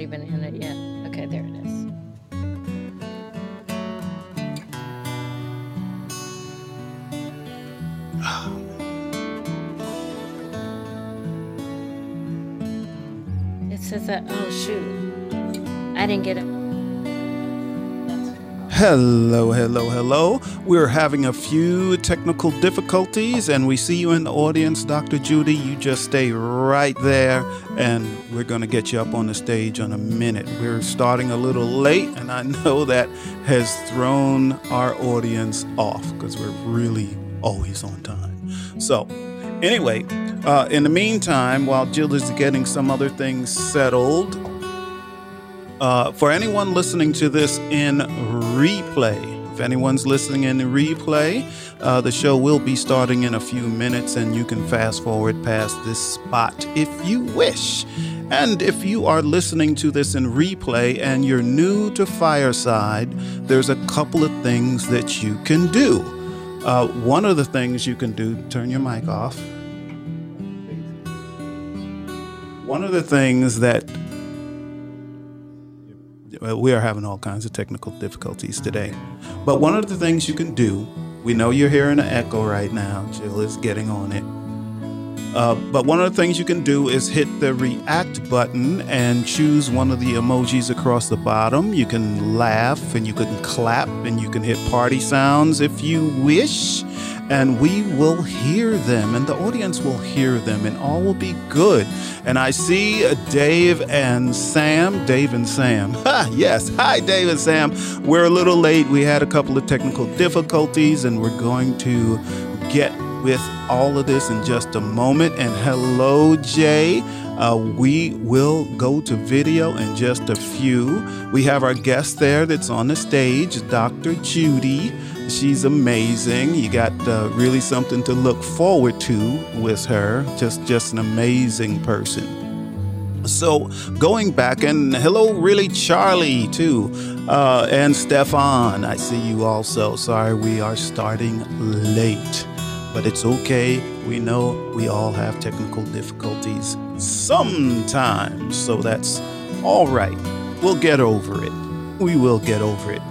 even in it yet. Okay, there it is. Says that. Oh shoot! I didn't get it. Hello, hello, hello. We're having a few technical difficulties, and we see you in the audience, Dr. Judy. You just stay right there, and we're going to get you up on the stage in a minute. We're starting a little late, and I know that has thrown our audience off because we're really always on time. So, anyway, uh, in the meantime, while Jill is getting some other things settled, uh, for anyone listening to this in replay, if anyone's listening in replay, uh, the show will be starting in a few minutes and you can fast forward past this spot if you wish. And if you are listening to this in replay and you're new to Fireside, there's a couple of things that you can do. Uh, one of the things you can do, turn your mic off. One of the things that we are having all kinds of technical difficulties today. But one of the things you can do, we know you're hearing an echo right now. Jill is getting on it. Uh, but one of the things you can do is hit the react button and choose one of the emojis across the bottom. You can laugh and you can clap and you can hit party sounds if you wish. And we will hear them and the audience will hear them and all will be good. And I see Dave and Sam. Dave and Sam. Ha, yes. Hi, Dave and Sam. We're a little late. We had a couple of technical difficulties and we're going to get with all of this in just a moment. And hello, Jay. Uh, we will go to video in just a few. We have our guest there that's on the stage, Dr. Judy. She's amazing. You got uh, really something to look forward to with her. Just, just an amazing person. So going back and hello, really Charlie too, uh, and Stefan. I see you also. Sorry, we are starting late but it's okay. We know we all have technical difficulties sometimes, so that's all right. We'll get over it. We will get over it.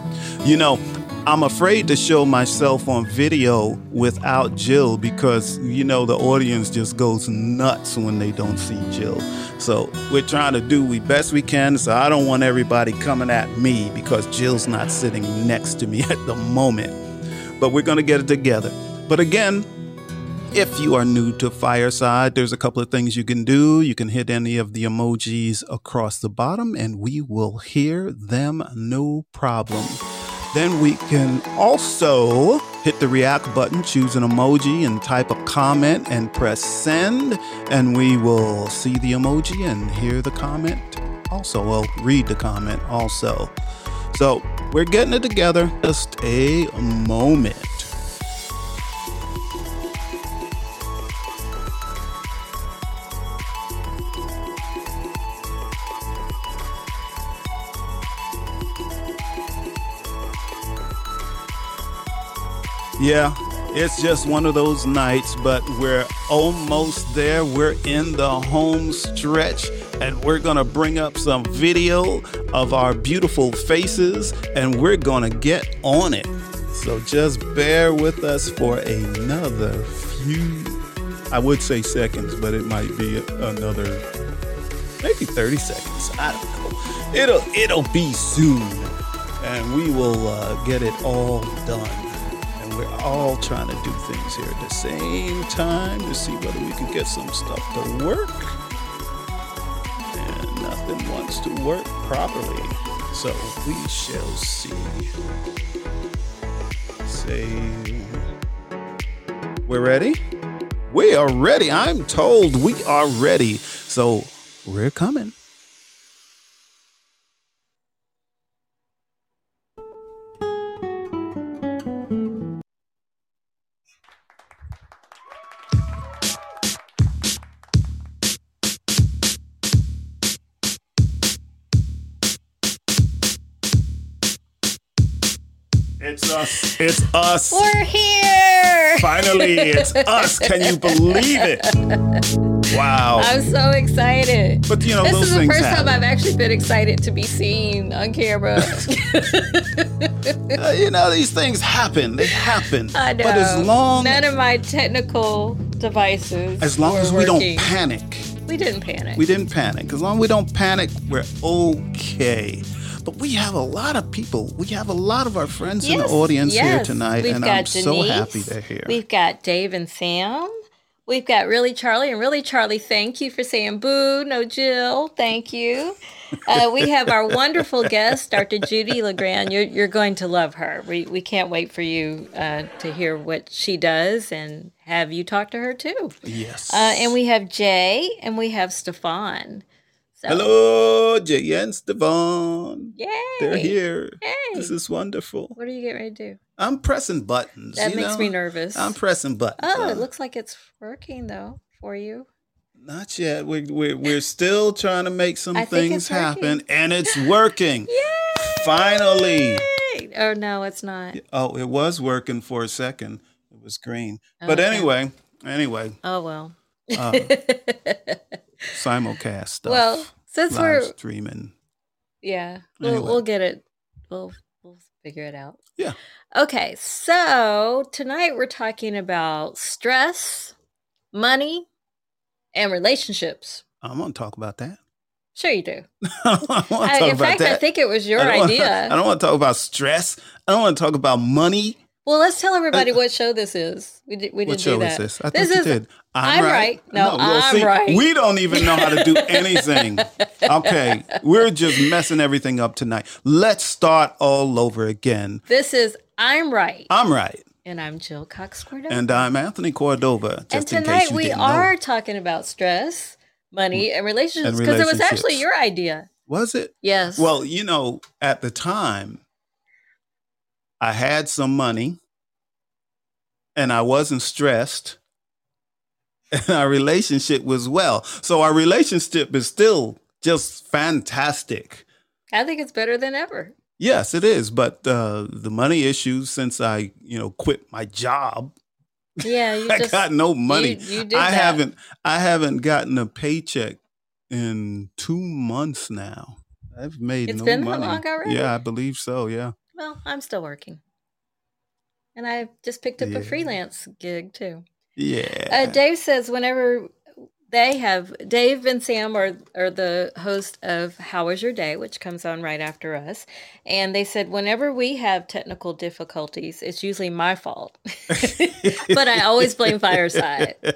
You know, I'm afraid to show myself on video without Jill because, you know, the audience just goes nuts when they don't see Jill. So we're trying to do we best we can. So I don't want everybody coming at me because Jill's not sitting next to me at the moment. But we're going to get it together. But again, if you are new to Fireside, there's a couple of things you can do. You can hit any of the emojis across the bottom and we will hear them no problem. Then we can also hit the react button, choose an emoji, and type a comment and press send. And we will see the emoji and hear the comment also. Well, read the comment also. So we're getting it together. Just a moment. Yeah, it's just one of those nights, but we're almost there. We're in the home stretch, and we're gonna bring up some video of our beautiful faces, and we're gonna get on it. So just bear with us for another few, I would say seconds, but it might be another maybe 30 seconds. I don't know. It'll it'll be soon, and we will uh, get it all done we're all trying to do things here at the same time to see whether we can get some stuff to work. And nothing wants to work properly. So we shall see. Say, we're ready? We are ready. I'm told we are ready. So we're coming. Us. It's us. We're here. Finally, it's us. Can you believe it? Wow. I'm so excited. But you know, this is the first happen. time I've actually been excited to be seen on camera. Uh, you know, these things happen. They happen. I know. But as long none of my technical devices. as long as we don't panic, we didn't panic. we didn't panic. As long as we don't panic, we're okay. But we have a lot of people. We have a lot of our friends in the Yes, audience here tonight, We've and got I'm so happy they're here. We've got Dave and Sam. We've got Really Charlie. And Really Charlie, thank you for saying boo. No, Jill. Thank you. Uh, we have our wonderful guest, Dr. Judy LeGrand. You're, you're going to love her. We, we can't wait for you uh, to hear what she does and have you talk to her too. yes. Uh, and we have Jay and we have Stefan. So, Hello, Jay and Stefan. Yay. They're here. Hey. This is wonderful. What are you getting ready to do? I'm pressing buttons. That makes know? me nervous. I'm pressing buttons. oh, Uh, it looks like it's working though for you. Not yet. We're, we're, we're still trying to make some things it's working. happen, and it's working. Yay! Finally. Oh no, it's not. Oh, it was working for a second. It was green. But Okay. anyway, anyway, Oh well. uh, simulcast stuff. well, since live we're streaming. yeah, we'll, Anyway. we'll get it. We'll we'll figure it out. Yeah. Okay, so tonight we're talking about stress, money, and relationships. I'm gonna talk about that. Sure, you do. I don't I- talk in fact, that. I think it was your I don't wanna- idea. I don't want to talk about stress. I don't want to talk about money. Well, let's tell everybody uh, what show this is. We did. We What didn't show do is that. this? I This is- did. I'm right. No, well, I'm see, right. We don't even know how to do anything. okay, we're just messing everything up tonight. Let's start all over again. This is I'm right, I'm right, and I'm Jill Cox Cordova. and I'm Anthony Cordova. and Just in tonight case you we are know. talking about stress, money, and relationships because it was actually your idea. Was it? Yes. Well, you know, at the time, I had some money, and I wasn't stressed. And our relationship was well. So our relationship is still just fantastic. I think it's better than ever. Yes, it is. But uh, the money issues since I, you know, quit my job, Yeah, you I just got no money. You, you I that. haven't I haven't gotten a paycheck in two months now. I've made It's no been that money. long already? Yeah, I believe so. Yeah. Well, I'm still working, and I just picked up Yeah. a freelance gig too. Yeah. Uh, Dave says whenever they have Dave and Sam are are the host of How Was Your Day, which comes on right after us, and they said whenever we have technical difficulties, it's usually my fault, but I always blame Fireside. yeah,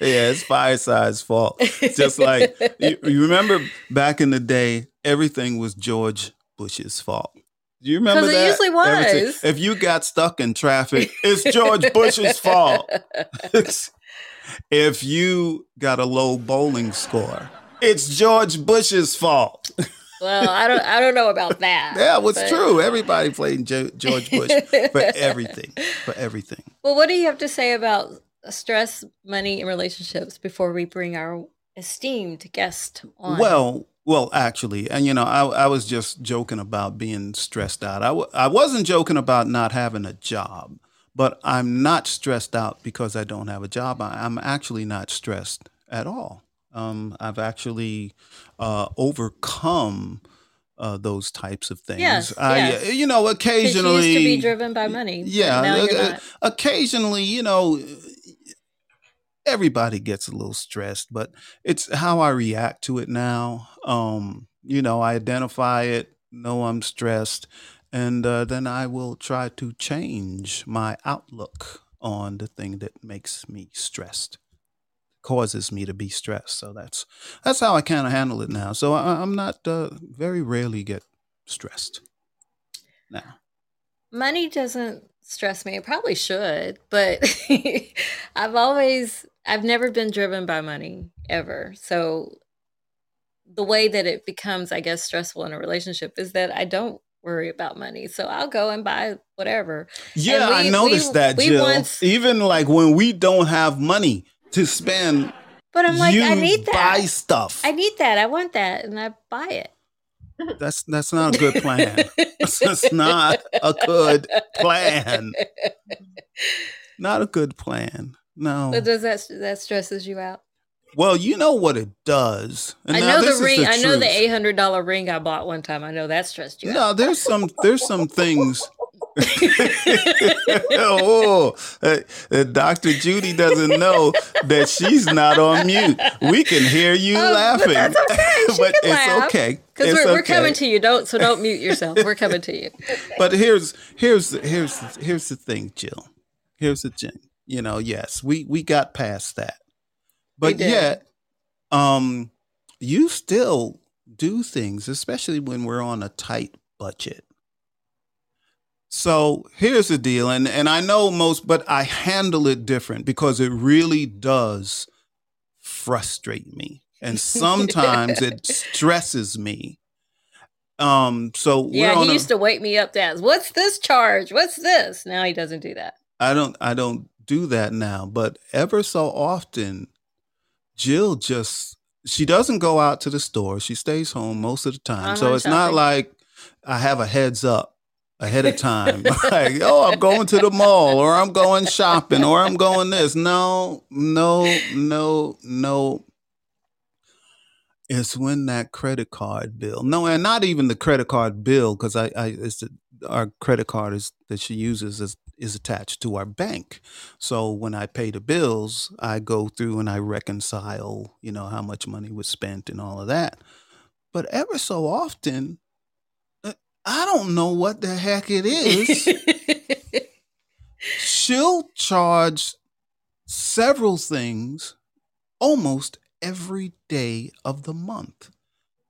it's Fireside's fault. Just like you, you remember back in the day, everything was George Bush's fault. Do you remember 'Cause it that? usually Everything- was. If you got stuck in traffic, it's George Bush's fault. if you got a low bowling score, it's George Bush's fault. well, I don't I don't know about that. Yeah, it's but- true. Everybody played jo- George Bush for everything. For everything. Well, what do you have to say about stress, money, and relationships before we bring our esteemed guest on? Well, well, actually, and you know, I, I was just joking about being stressed out. I, w- I wasn't joking about not having a job, but I'm not stressed out because I don't have a job. I, I'm actually not stressed at all. Um, I've actually uh, overcome uh, those types of things. Yes, I, yes. you know, occasionally you used to be driven by money. yeah, now you're uh, not. occasionally, you know, everybody gets a little stressed, but it's how I react to it now. Um, you know, I identify it, know I'm stressed, and uh, then I will try to change my outlook on the thing that makes me stressed, causes me to be stressed. So that's that's how I kind of handle it now. So I, I'm not uh, very rarely get stressed now. Money doesn't stress me. It probably should, but I've always, I've never been driven by money ever. So the way that it becomes, I guess, stressful in a relationship is that I don't worry about money. So I'll go and buy whatever. Yeah, we- I noticed we- that, we Jill. once- Even like when we don't have money to spend, But I'm like, I need that. buy stuff. I need that. I want that. And I buy it. That's that's not a good plan. that's not a good plan. Not a good plan. No. But does that that stresses you out? Well, you know what it does. And I know the ring. The I know the eight hundred dollar ring I bought one time. I know that stressed you. No, out. there's some there's some things. oh, uh, Dr. Judy doesn't know that she's not on mute. We can hear you oh, laughing. But that's okay. but it's laugh. okay. Because we're, okay. we're coming to you. Don't so don't mute yourself. We're coming to you. But here's here's here's here's the thing, Jill. Here's the thing. You know, yes, we we got past that, but yet, um, you still do things, especially when we're on a tight budget. So here's the deal, and and I know most, but I handle it different because it really does frustrate me, and sometimes it stresses me. Um, so yeah, he used to wake me up to ask, "What's this charge? What's this?" Now he doesn't do that. I don't. I don't do that now, but ever so often, Jill just she doesn't go out to the store. She stays home most of the time. so it's shopping. not like I have a heads up ahead of time. like, oh, I'm going to the mall or I'm going shopping or I'm going this. No, no, no, no. It's when that credit card bill. No, and not even the credit card bill because I, I, it's the, our credit card is that she uses is is attached to our bank. So when I pay the bills, I go through and I reconcile, you know, how much money was spent and all of that. But ever so often, uh, I don't know what the heck it is. She'll charge several things almost every day of the month.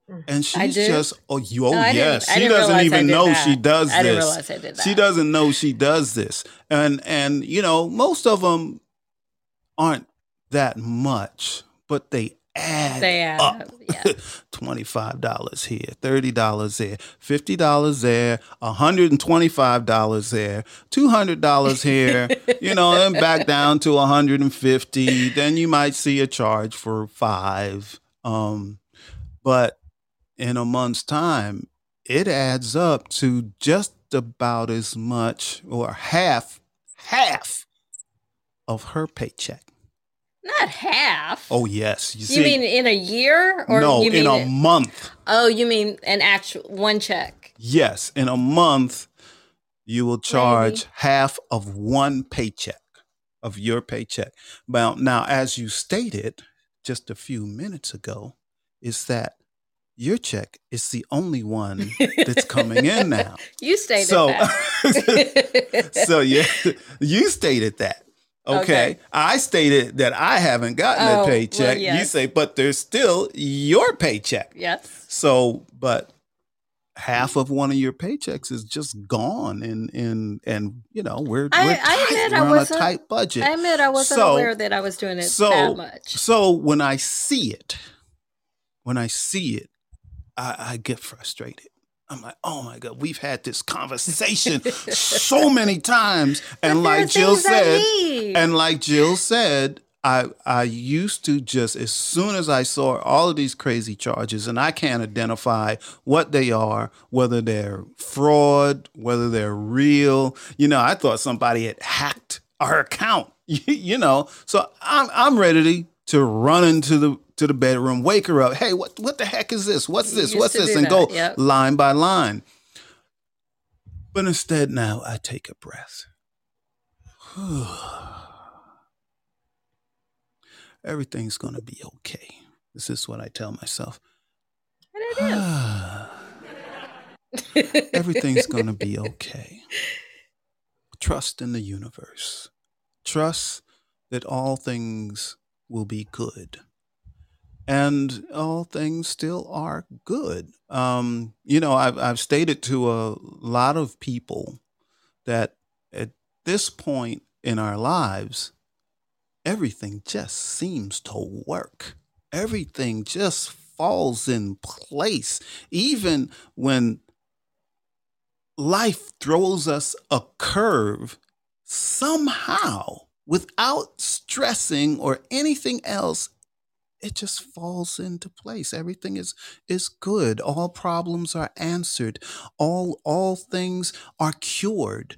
Mm. And she's just oh you oh no, yes she doesn't even know that. she does I this. Didn't realize I did that. She doesn't know she does this, and and you know most of them aren't that much, but they add, they add up. up yeah. twenty five dollars here, thirty dollars there, fifty dollars there, hundred and twenty five dollars there, two hundred dollars here, you know, and back down to hundred and fifty. Then you might see a charge for five. Um, but in a month's time, it adds up to just about as much or half, half of her paycheck. Not half. Oh yes. You, you mean in a year or no? in a it, month. Oh, you mean an actual one check? Yes, in a month, you will charge Maybe. half of one paycheck of your paycheck. Now, now, as you stated just a few minutes ago, is that your check is the only one that's coming in now. you stated so, that. so yeah, you stated that. Okay. okay. I stated that I haven't gotten oh, a paycheck. Well, yes. You say, but there's still your paycheck. Yes. So, but half of one of your paychecks is just gone and and and you know we're, I, we're tight. I admit we're I on a tight budget. I admit I wasn't so, aware that I was doing it so, that much. So when I see it, when I see it, I, I get frustrated. I'm like, oh my God, we've had this conversation so many times. And like Jill said, and like Jill said, I I used to just as soon as I saw all of these crazy charges and I can't identify what they are, whether they're fraud, whether they're real. You know, I thought somebody had hacked our account. you know, so I'm I'm ready to, to run into the to the bedroom, wake her up. Hey, what what the heck is this? What's this? What's this? And that. go yep. line by line. But instead, now I take a breath. Everything's gonna be okay. This is what I tell myself. And it is. Everything's gonna be okay. Trust in the universe. Trust that all things will be good and all things still are good. Um, you know, I've, I've stated to a lot of people that at this point in our lives, everything just seems to work. Everything just falls in place. Even when life throws us a curve, somehow, without stressing or anything else, it just falls into place. Everything is is good. All problems are answered. All all things are cured.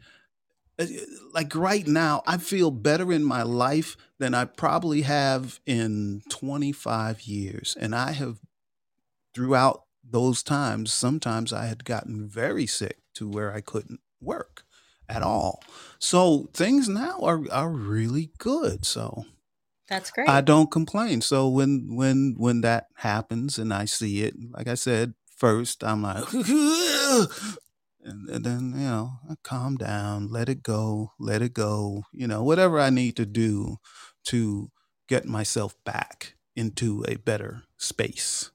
Uh, like right now i feel better in my life than i probably have in 25 years. And i have throughout those times sometimes i had gotten very sick to where i couldn't work at all. So things now are are really good. So That's great. I don't complain. So when when when that happens and I see it, like I said, first I'm like, and, and then you know I calm down, let it go, let it go. You know whatever I need to do to get myself back into a better space.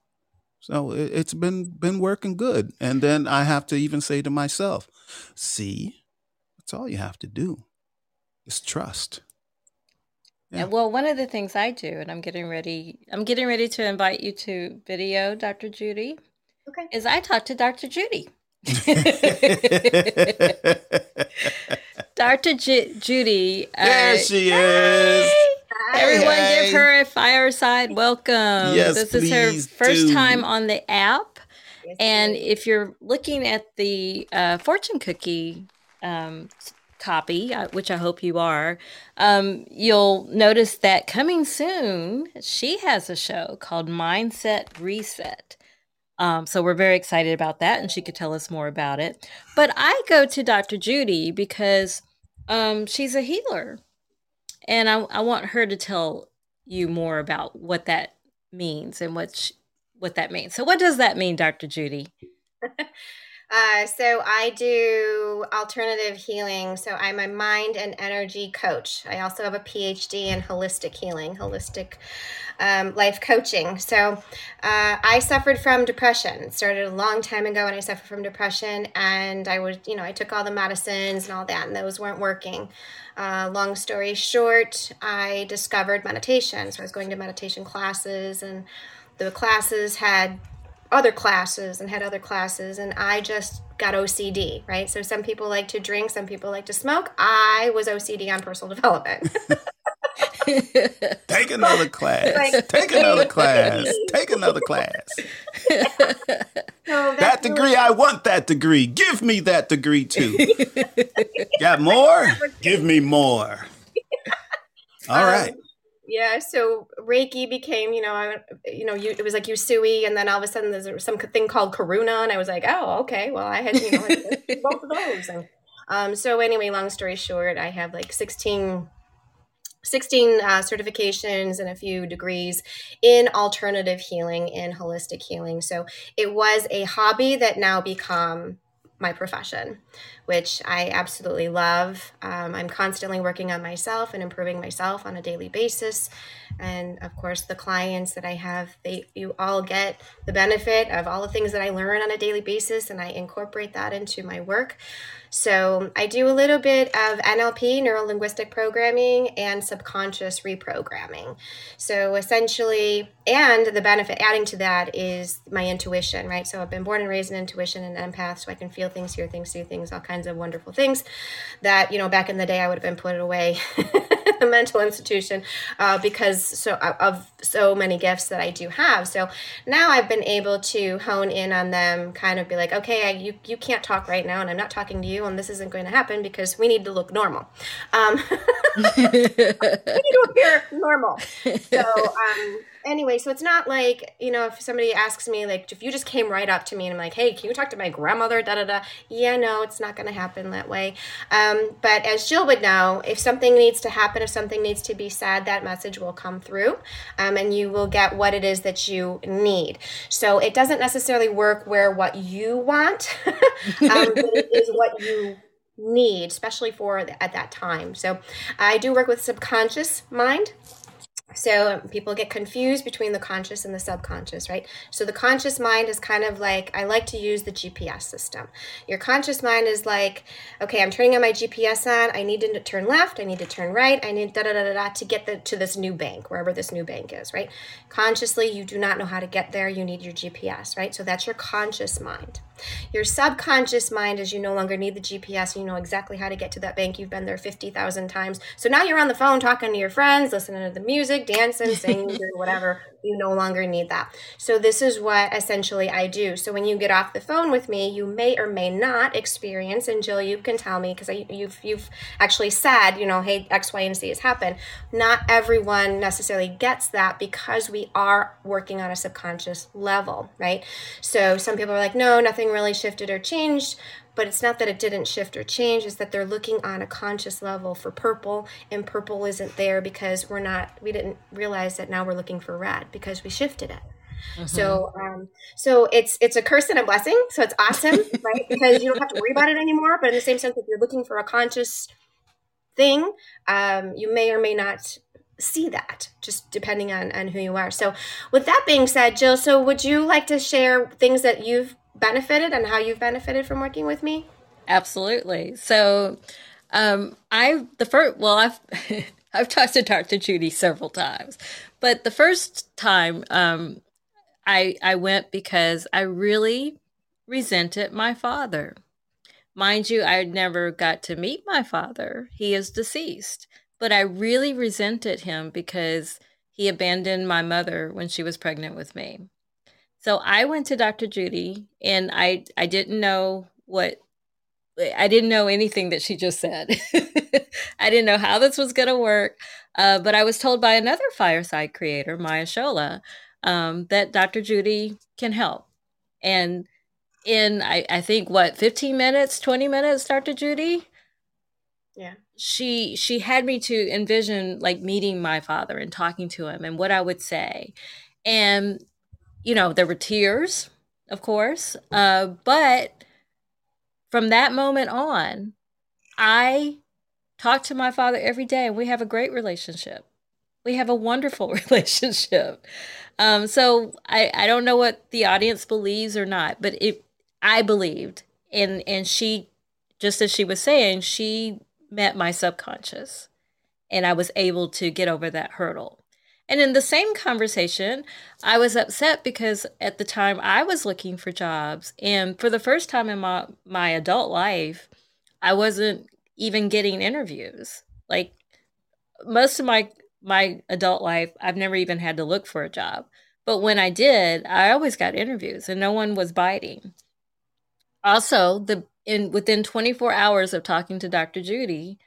So it, it's been been working good. And then I have to even say to myself, see, that's all you have to do is trust. Yeah, well, one of the things I do, and I'm getting ready, I'm getting ready to invite you to video Dr. Judy, Okay. is I talk to Dr. Judy. Dr. Ju- Judy, there uh, she is. Hey, everyone hey. give her a fireside welcome. Yes, this is her first do. time on the app. Yes, And if you're looking at the uh, fortune cookie um, copy, uh, which I hope you are, um, you'll notice that coming soon, she has a show called Mindset Reset. Um, so we're very excited about that, and she could tell us more about it. But I go to Dr. Judy because um, she's a healer, and I, I want her to tell you more about what that means and what sh- what that means. So, what does that mean, Dr. Judy? Uh, so I do alternative healing. So I'm a mind and energy coach. I also have a PhD in holistic healing, holistic um, life coaching. So uh, I suffered from depression. It started a long time ago, and I suffered from depression. And I was, you know, I took all the medicines and all that, and those weren't working. Uh, long story short, I discovered meditation. So I was going to meditation classes, and the classes had other classes and had other classes and I just got OCD, right? So some people like to drink, some people like to smoke. I was OCD on personal development. Take another class. Like- Take another class. Take another class. So That degree, really- I want that degree. Give me that degree too. Got more? Give me more. All Um, right. Yeah, so Reiki became, you know, I, you know, you, it was like Usui, and then all of a sudden there's some thing called Karuna, and I was like, oh, okay, well, I had, you know, both of those, and um, so anyway, long story short, I have like 16 16 uh, certifications and a few degrees in alternative healing in holistic healing. So it was a hobby that now become my profession which i absolutely love um, i'm constantly working on myself and improving myself on a daily basis and of course the clients that i have they you all get the benefit of all the things that i learn on a daily basis and i incorporate that into my work so I do a little bit of NLP, neuro linguistic programming, and subconscious reprogramming. So essentially, and the benefit adding to that is my intuition, right? So I've been born and raised in intuition and empath, so I can feel things, hear things, see things, all kinds of wonderful things that you know back in the day I would have been put away in a mental institution uh, because so of so many gifts that I do have. So now I've been able to hone in on them, kind of be like, okay, I, you you can't talk right now, and I'm not talking to you, and this isn't going to happen because we need to look normal. Um, we need to appear normal. So um, anyway, so it's not like you know if somebody asks me like if you just came right up to me and I'm like, hey, can you talk to my grandmother? Da da da. Yeah, no, it's not going to happen that way. Um, but as Jill would know, if something needs to happen, if something needs to be said, that message will come through, um, and you will get what it is that you need. So it doesn't necessarily work where what you want, um, is what you need, especially for at that time. So I do work with subconscious mind. So people get confused between the conscious and the subconscious, right? So the conscious mind is kind of like I like to use the GPS system. Your conscious mind is like, okay, I'm turning on my GPS on. I need to turn left. I need to turn right. I need da da da da da to get the, to this new bank, wherever this new bank is, right? Consciously, you do not know how to get there. You need your GPS, right? So that's your conscious mind. Your subconscious mind is you no longer need the GPS, you know exactly how to get to that bank. You've been there 50,000 times. So now you're on the phone talking to your friends, listening to the music, dancing, singing, whatever. You no longer need that. So this is what essentially I do. So when you get off the phone with me, you may or may not experience, and Jill, you can tell me because you've you've actually said, you know, hey, X, Y, and Z has happened. Not everyone necessarily gets that because we are working on a subconscious level, right? So some people are like, no, nothing really shifted or changed but it's not that it didn't shift or change it's that they're looking on a conscious level for purple and purple isn't there because we're not we didn't realize that now we're looking for red because we shifted it. Mm-hmm. so um so it's it's a curse and a blessing so it's awesome right? Because you don't have to worry about it anymore but in the same sense if you're looking for a conscious thing um you may or may not see that just depending on on who you are. So with that being said jill so would you like to share things that you've benefited and how you've benefited from working with me? Absolutely. So, um, I the first well, I've I've talked to Dr. Judy several times, but the first time um, I I went because I really resented my father. Mind you, I never got to meet my father. He is deceased, but I really resented him because he abandoned my mother when she was pregnant with me. So I went to Dr. Judy and I I didn't know what I didn't know anything that she just said. I didn't know how this was going to work. Uh, but I was told by another fireside creator, Maya Shola, um, that Dr. Judy can help. And in, I, I think, what, 15 minutes, 20 minutes, Dr. Judy? Yeah. She she had me to envision like meeting my father and talking to him and what I would say. And you know, there were tears, of course. Uh, but from that moment on, I talk to my father every day and we have a great relationship. We have a wonderful relationship. Um, so I, I don't know what the audience believes or not, but it I believed and and she just as she was saying, she met my subconscious and I was able to get over that hurdle. And in the same conversation, I was upset because at the time I was looking for jobs. And for the first time in my, my adult life, I wasn't even getting interviews. Like most of my my adult life, I've never even had to look for a job. But when I did, I always got interviews and no one was biting. Also, the in within 24 hours of talking to Dr. Judy,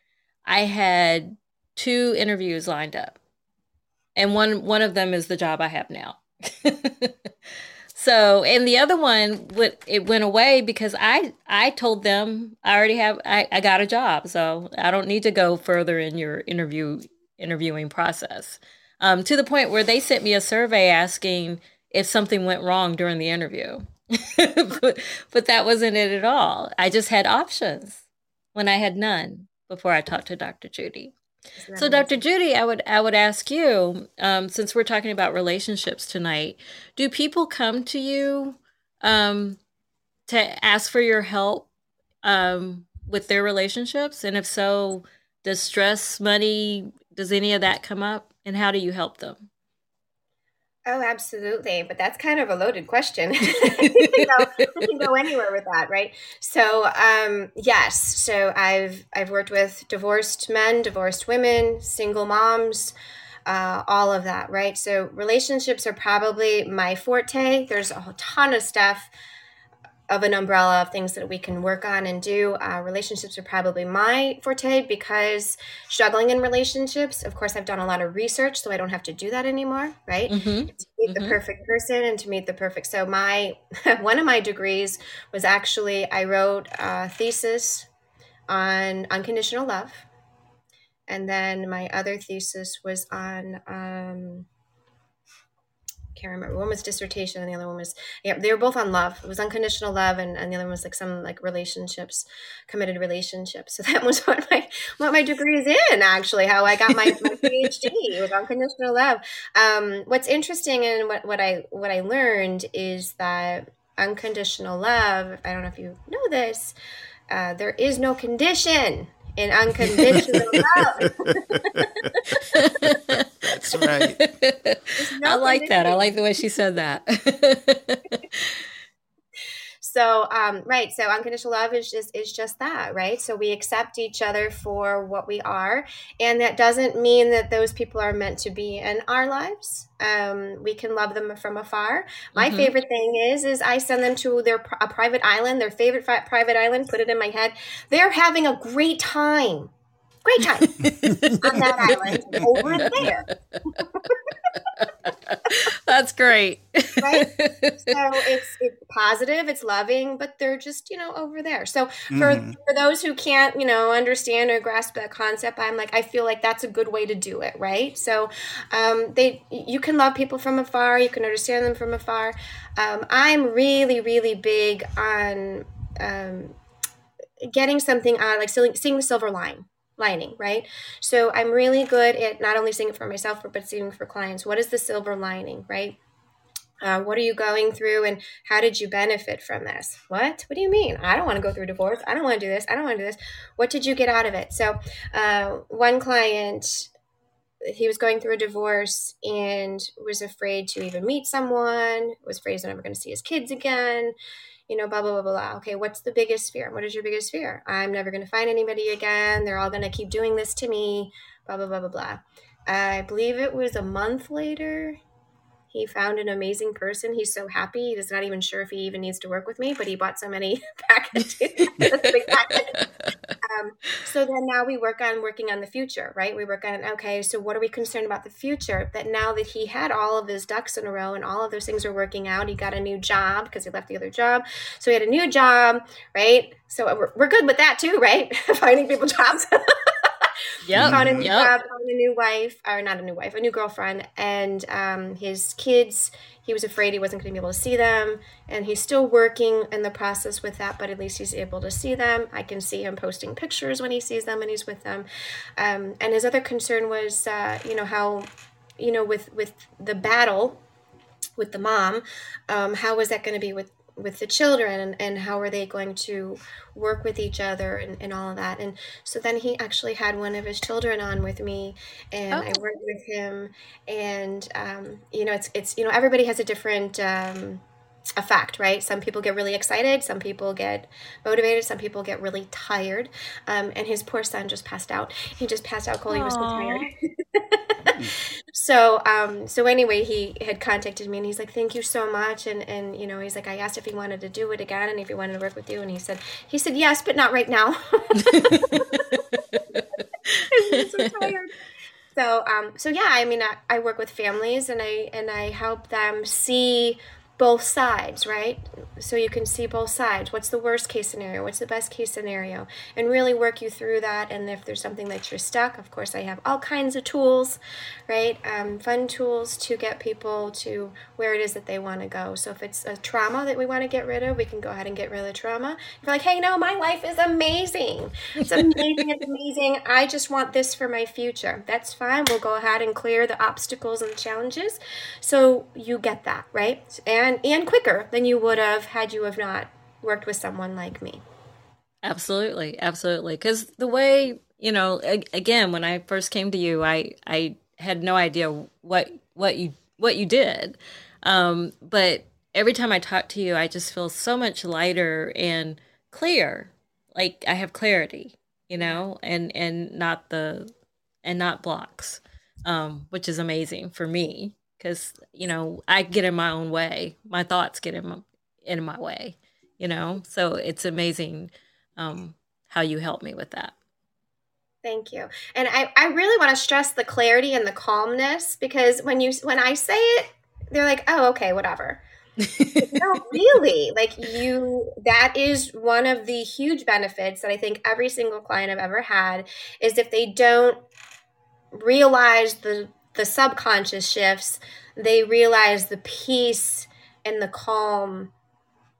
I had two interviews lined up and one one of them is the job I have now. so, and the other one went it went away because I I told them I already have I, I got a job, so I don't need to go further in your interview interviewing process. Um, to the point where they sent me a survey asking if something went wrong during the interview. but, but that wasn't it at all. I just had options when I had none before I talked to Dr. Judy. So, Dr. Judy, I would I would ask you, um, since we're talking about relationships tonight, do people come to you um, to ask for your help um, with their relationships? And if so, does stress, money, does any of that come up? And how do you help them? Oh, absolutely. But that's kind of a loaded question. we, can go, we can go anywhere with that, right? So, um, yes. So I've I've worked with divorced men, divorced women, single moms, uh, all of that, right? So relationships are probably my forte. There's a ton of stuff of an umbrella of things that we can work on and do. Uh, relationships are probably my forte because struggling in relationships, of course, I've done a lot of research, so I don't have to do that anymore, right? Mm-hmm. To meet mm-hmm. the perfect person and to meet the perfect. So my one of my degrees was actually I wrote a thesis on unconditional love, and then my other thesis was on. Um, can't remember. One was dissertation, and the other one was yeah. They were both on love. It was unconditional love, and, and the other one was like some like relationships, committed relationships. So that was what my what my degree is in. Actually, how I got my, my PhD was unconditional love. Um, what's interesting and what what I what I learned is that unconditional love. I don't know if you know this. Uh, there is no condition in unconditional love. That's right. I like that. I like the way she said that. so so um, right so unconditional love is just is just that right so we accept each other for what we are and that doesn't mean that those people are meant to be in our lives um, we can love them from afar my mm-hmm. favorite thing is is i send them to their a private island their favorite fi- private island put it in my head they're having a great time great time on that island over there That's great. right? So it's it's positive, it's loving, but they're just, you know, over there. So for mm-hmm. for those who can't, you know, understand or grasp that concept, I'm like I feel like that's a good way to do it, right? So um they you can love people from afar, you can understand them from afar. Um I'm really really big on um getting something on like seeing, seeing the silver line lining, right? So I'm really good at not only seeing it for myself, but seeing for clients. What is the silver lining, right? Uh, what are you going through and how did you benefit from this? What? What do you mean? I don't want to go through divorce. I don't want to do this. I don't want to do this. What did you get out of it? So, uh, one client, he was going through a divorce and was afraid to even meet someone, was afraid he's never going to see his kids again you know, blah, blah, blah, blah. Okay, what's the biggest fear? What is your biggest fear? I'm never going to find anybody again. They're all going to keep doing this to me, blah, blah, blah, blah, blah. I believe it was a month later. He found an amazing person. He's so happy. He's not even sure if he even needs to work with me, but he bought so many packages. um, so then now we work on working on the future, right? We work on, okay, so what are we concerned about the future? That now that he had all of his ducks in a row and all of those things are working out, he got a new job because he left the other job. So he had a new job, right? So we're, we're good with that too, right? Finding people jobs. Yeah, found a new yep. a new wife, or not a new wife, a new girlfriend, and um, his kids he was afraid he wasn't going to be able to see them and he's still working in the process with that but at least he's able to see them i can see him posting pictures when he sees them and he's with them um, and his other concern was uh, you know how you know with with the battle with the mom um, how was that going to be with with the children and, and how are they going to work with each other and, and all of that and so then he actually had one of his children on with me and oh. i worked with him and um, you know it's it's you know everybody has a different um, effect, right? Some people get really excited, some people get motivated, some people get really tired. Um, and his poor son just passed out. He just passed out cold. He was so tired. so um, so anyway, he had contacted me and he's like, "Thank you so much." And and you know, he's like, I asked if he wanted to do it again and if he wanted to work with you, and he said he said yes, but not right now. so tired. So um, so yeah, I mean, I, I work with families and I and I help them see both sides, right? So you can see both sides. What's the worst case scenario? What's the best case scenario? And really work you through that. And if there's something that you're stuck, of course, I have all kinds of tools, right? Um, fun tools to get people to where it is that they want to go. So if it's a trauma that we want to get rid of, we can go ahead and get rid of the trauma. If you're like, hey, no, my life is amazing. It's amazing. it's amazing. I just want this for my future. That's fine. We'll go ahead and clear the obstacles and challenges. So you get that, right? And and and quicker than you would have had you have not worked with someone like me. Absolutely, absolutely. Because the way you know, again, when I first came to you, I I had no idea what what you what you did, um, but every time I talk to you, I just feel so much lighter and clear. Like I have clarity, you know, and and not the and not blocks, um, which is amazing for me because you know I get in my own way. My thoughts get in my, in my way. You know, so it's amazing um, how you help me with that. Thank you. And I, I really want to stress the clarity and the calmness because when you when I say it, they're like, oh, okay, whatever. no, really. Like you that is one of the huge benefits that I think every single client I've ever had is if they don't realize the the subconscious shifts, they realize the peace and the calm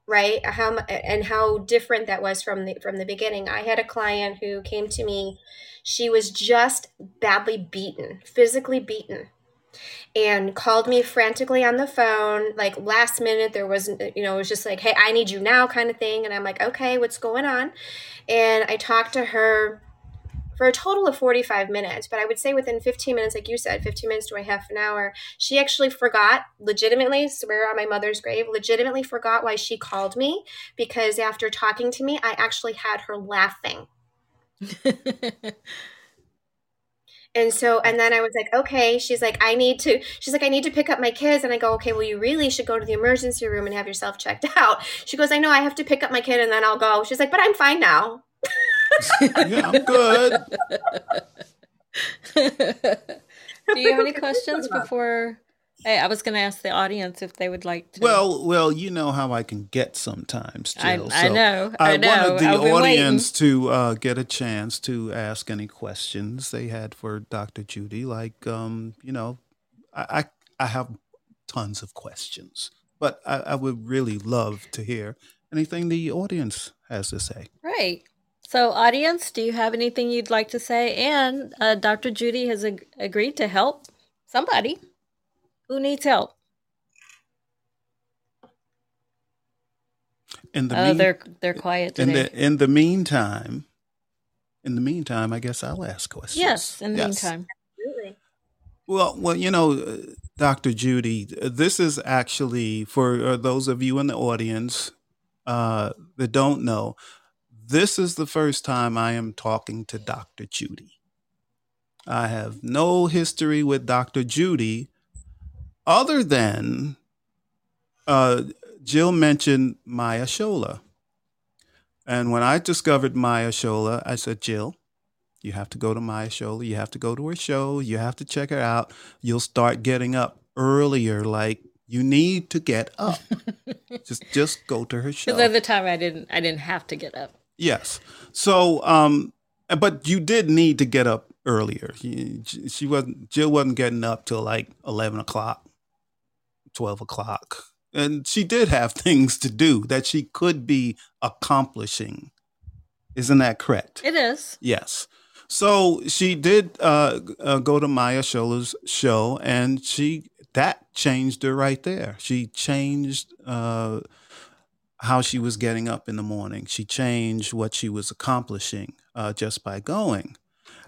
right? How and how different that was from the from the beginning. I had a client who came to me. She was just badly beaten physically beaten and called me frantically on the phone like last minute there wasn't you know it was just like hey i need you now kind of thing and i'm like okay what's going on? And i talked to her for a total of 45 minutes. But I would say within 15 minutes, like you said, 15 minutes to a half an hour, she actually forgot, legitimately, swear on my mother's grave, legitimately forgot why she called me because after talking to me, I actually had her laughing. And so, and then I was like, okay. She's like, I need to, she's like, I need to pick up my kids. And I go, okay, well, you really should go to the emergency room and have yourself checked out. She goes, I know I have to pick up my kid and then I'll go. She's like, but I'm fine now. yeah, I'm good. Do you have any questions before Hey, I was going to ask the audience if they would like to. Well, well, you know how I can get sometimes, Jill. I, I know. I, I know. wanted the audience to uh, get a chance to ask any questions they had for Dr. Judy. Like, um, you know, I, I, I have tons of questions, but I, I would really love to hear anything the audience has to say. Right. So, audience, do you have anything you'd like to say? And uh, Dr. Judy has ag- agreed to help somebody who needs help. In the Oh, mean- they're they're quiet in today. the in the meantime, in the meantime, I guess I'll ask questions. yes, in the Yes. meantime. Really? Well, well, you know, uh, Dr. Judy, uh, this is actually for uh, those of you in the audience uh, that don't know. This is the first time I am talking to Dr. Judy. I have no history with Dr. Judy other than uh, Jill mentioned Maya Shola. And when I discovered Maya Shola, I said, Jill, you have to go to Maya Shola. You have to go to her show. You have to check her out. You'll start getting up earlier. Like you need to get up. just just go to her show. Because at the time, I didn't I didn't have to get up. Yes. So, um, but you did need to get up earlier. She, she wasn't. Jill wasn't getting up till like eleven o'clock, twelve o'clock, and she did have things to do that she could be accomplishing. Isn't that correct? It is. Yes. So she did uh, uh, go to Maya Shola's show, and she that changed her right there. She changed uh, how she was getting up in the morning. She changed what she was accomplishing uh, just by going.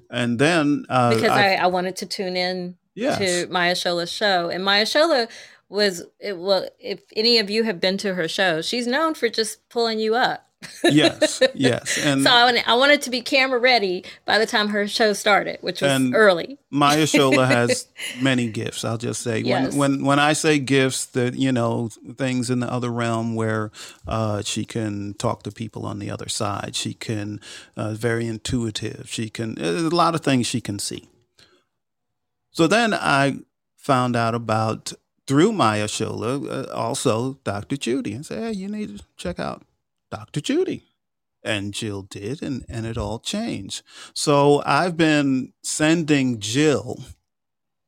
And then uh, Because I, I wanted to tune in yes, to Maya Shola's show. And Maya Shola was it well if any of you have been to her show, she's known for just pulling you up. Yes, yes, and so I, wanted- I wanted to be camera ready by the time her show started, which was And- early. Maya Shola has many gifts. I'll just say Yes. when when when I say gifts, that you know things in the other realm where uh, she can talk to people on the other side. She can uh, very intuitive. She can a lot of things she can see. So then I found out about through Maya Shola uh, also Dr. Judy and say, hey, you need to check out Dr. Judy. And Jill did, and, and it all changed. So I've been sending Jill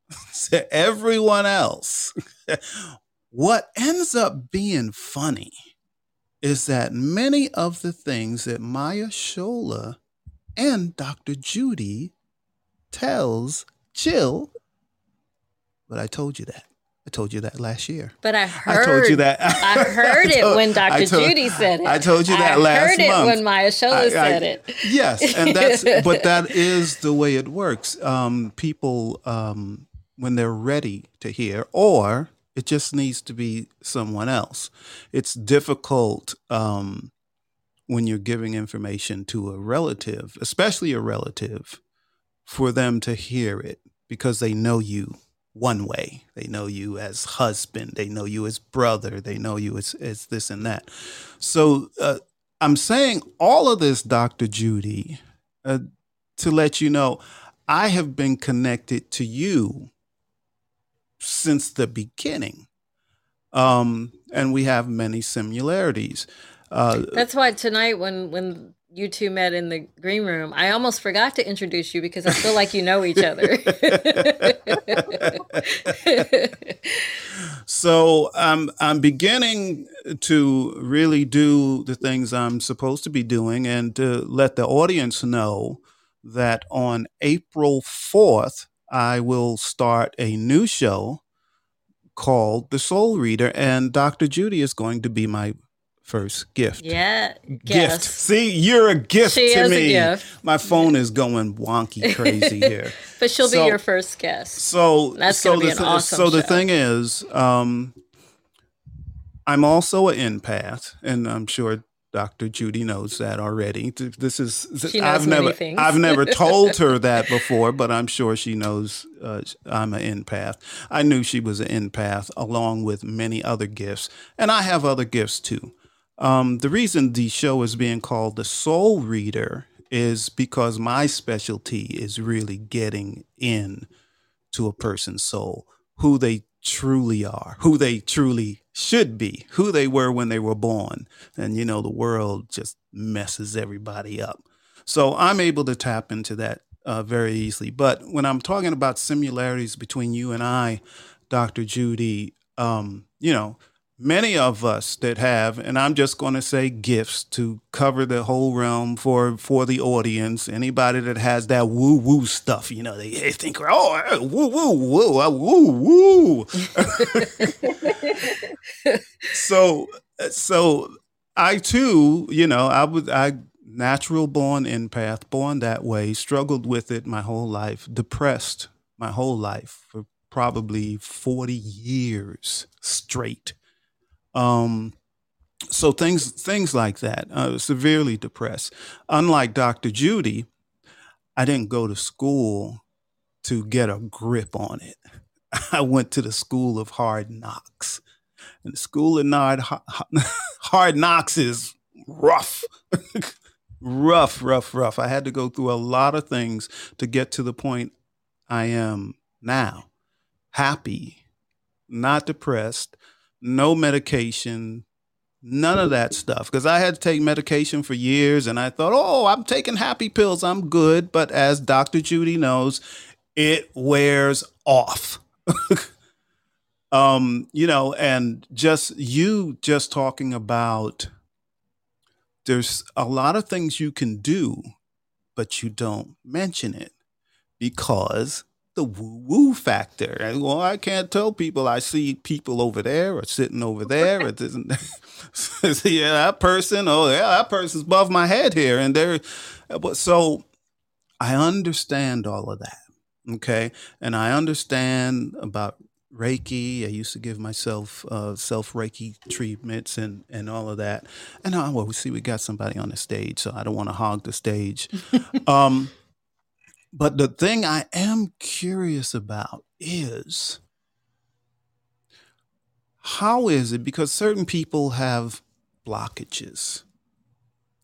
to everyone else. what ends up being funny is that many of the things that Maya Shola and Dr. Judy tells Jill, but I told you that. I told you that last year. But I heard. I told you that. I heard it told- when Dr. Told- Judy said it. I told you that I last month. I heard it when Maya Shola I- I- said it. Yes, and that's but that is the way it works. Um, people um, when they're ready to hear, or it just needs to be someone else. It's difficult um, when you're giving information to a relative, especially a relative, for them to hear it because they know you one way. They know you as husband. They know you as brother. They know you as, as this and that. So uh, I'm saying all of this, Dr. Judy, uh, to let you know I have been connected to you since the beginning. Um, and we have many similarities. Uh, That's why tonight when when you two met in the green room, I almost forgot to introduce you because I feel like you know each other. so I'm I'm beginning to really do the things I'm supposed to be doing, and to let the audience know that on April 4th I will start a new show called The Soul Reader, and Dr. Judy is going to be my first gift. Yeah, Gift. See, you're a gift She to me. gift. My phone is going wonky crazy here. But she'll So- be your first guest. So That's so gonna be the an awesome So the thing is, um, I'm also an empath, and I'm sure Dr. Judy knows that already. This is She knows I've many never things. I've never told her that before, but I'm sure she knows uh, I'm an empath. I knew she was an empath, along with many other gifts, and I have other gifts too. Um, the reason the show is being called the Soul Reader is because my specialty is really getting in to a person's soul, who they truly are, who they truly should be, who they were when they were born. And you know, the world just messes everybody up. So I'm able to tap into that uh, very easily. But when I'm talking about similarities between you and I, Dr. Judy, um, you know, many of us that have, and I'm just going to say gifts to cover the whole realm for for the audience. Anybody that has that woo woo stuff, you know, they, think, oh, woo woo woo, woo woo. so so I too, you know, I was I natural born empath, born that way, struggled with it my whole life, depressed my whole life for probably 40 years straight. Um so things things like that. Uh, severely depressed. Unlike Dr. Judy, I didn't go to school to get a grip on it. I went to the school of hard knocks. And the school of hard, hard knocks is rough. rough, rough, rough. I had to go through a lot of things to get to the point I am now. Happy, not depressed, no medication, none of that stuff. Because I had to take medication for years and I thought, oh, I'm taking happy pills, I'm good. But as Dr. Judy knows, it wears off. um, you know, and just you just talking about there's a lot of things you can do, but you don't mention it because the woo woo factor. And, well, I can't tell people I see people over there or sitting over there. It isn't, yeah, that person, oh, yeah, that person's above my head here. And they're, but so I understand all of that. Okay. And I understand about Reiki. I used to give myself uh, self Reiki treatments and, and all of that. And uh, well, we see we got somebody on the stage, so I don't want to hog the stage. um, but the thing I am curious about is how is it because certain people have blockages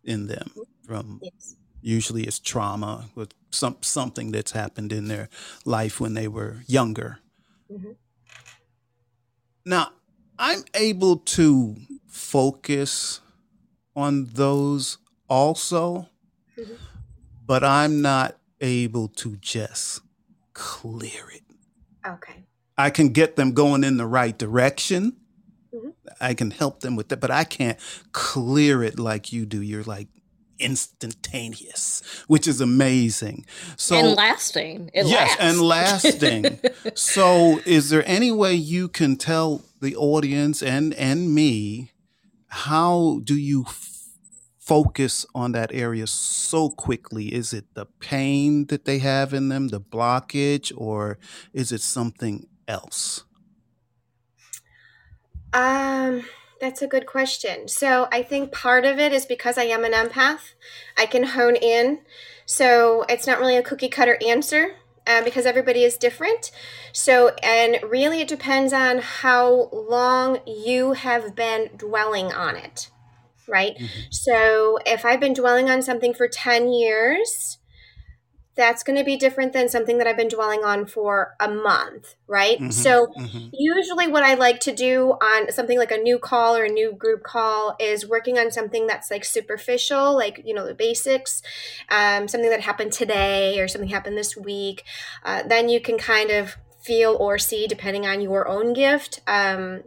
in them from Yes. usually it's trauma with some something that's happened in their life when they were younger. Mhm. Now, I'm able to focus on those also, Mhm. but I'm not able to just clear it. Okay. I can get them going in the right direction. Mhm. I can help them with that, but I can't clear it like you do. You're like instantaneous, which is amazing. So and lasting. It yes, lasts. and lasting. so, is there any way you can tell the audience and and me how do you f- focus on that area so quickly? Is it the pain that they have in them, the blockage, or is it something else? Um, that's a good question. So I think part of it is because I am an empath, I can hone in. So it's not really a cookie cutter answer uh, because everybody is different. So, and really it depends on how long you have been dwelling on it, right? So if I've been dwelling on something for 10 years, that's going to be different than something that I've been dwelling on for a month, right? Mhm, So mhm. usually what i like to do on something like a new call or a new group call is working on something that's like superficial like you know the basics um, something that happened today or something happened this week uh, then you can kind of feel or see depending on your own gift um,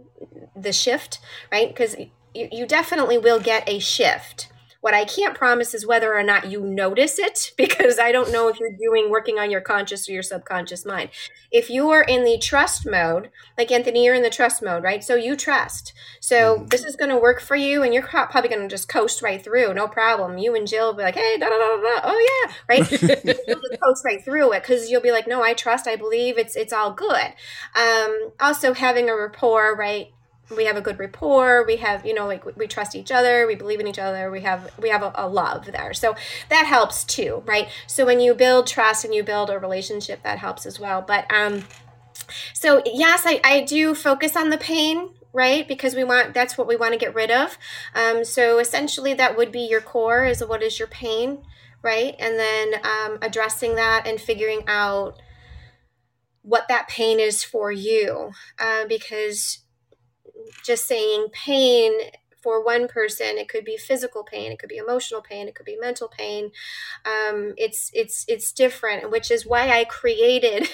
the shift right because you, you definitely will get a shift What I can't promise is whether or not you notice it because I don't know if you're doing working on your conscious or your subconscious mind. If you are in the trust mode, like Anthony, you're in the trust mode, right? So you trust. So mm-hmm. this is going to work for you, and you're probably going to just coast right through, no problem. You and Jill will be like, hey, da da da da. Oh yeah, right. you'll coast right through it because you'll be like, no, I trust, I believe, it's it's all good. Um, also having a rapport, right? We have a good rapport we have you know like we trust each other we believe in each other we have we have a, a, love there. So that helps too right? So when you build trust and you build a relationship that helps as well. But um so yes i, I do focus on the pain right? Because we want that's what we want to get rid of. Um, so essentially that would be your core is what is your pain right? And then um, addressing that and figuring out what that pain is for you uh, because just saying pain for one person it could be physical pain it could be emotional pain it could be mental pain. Um, it's it's it's different which is why i created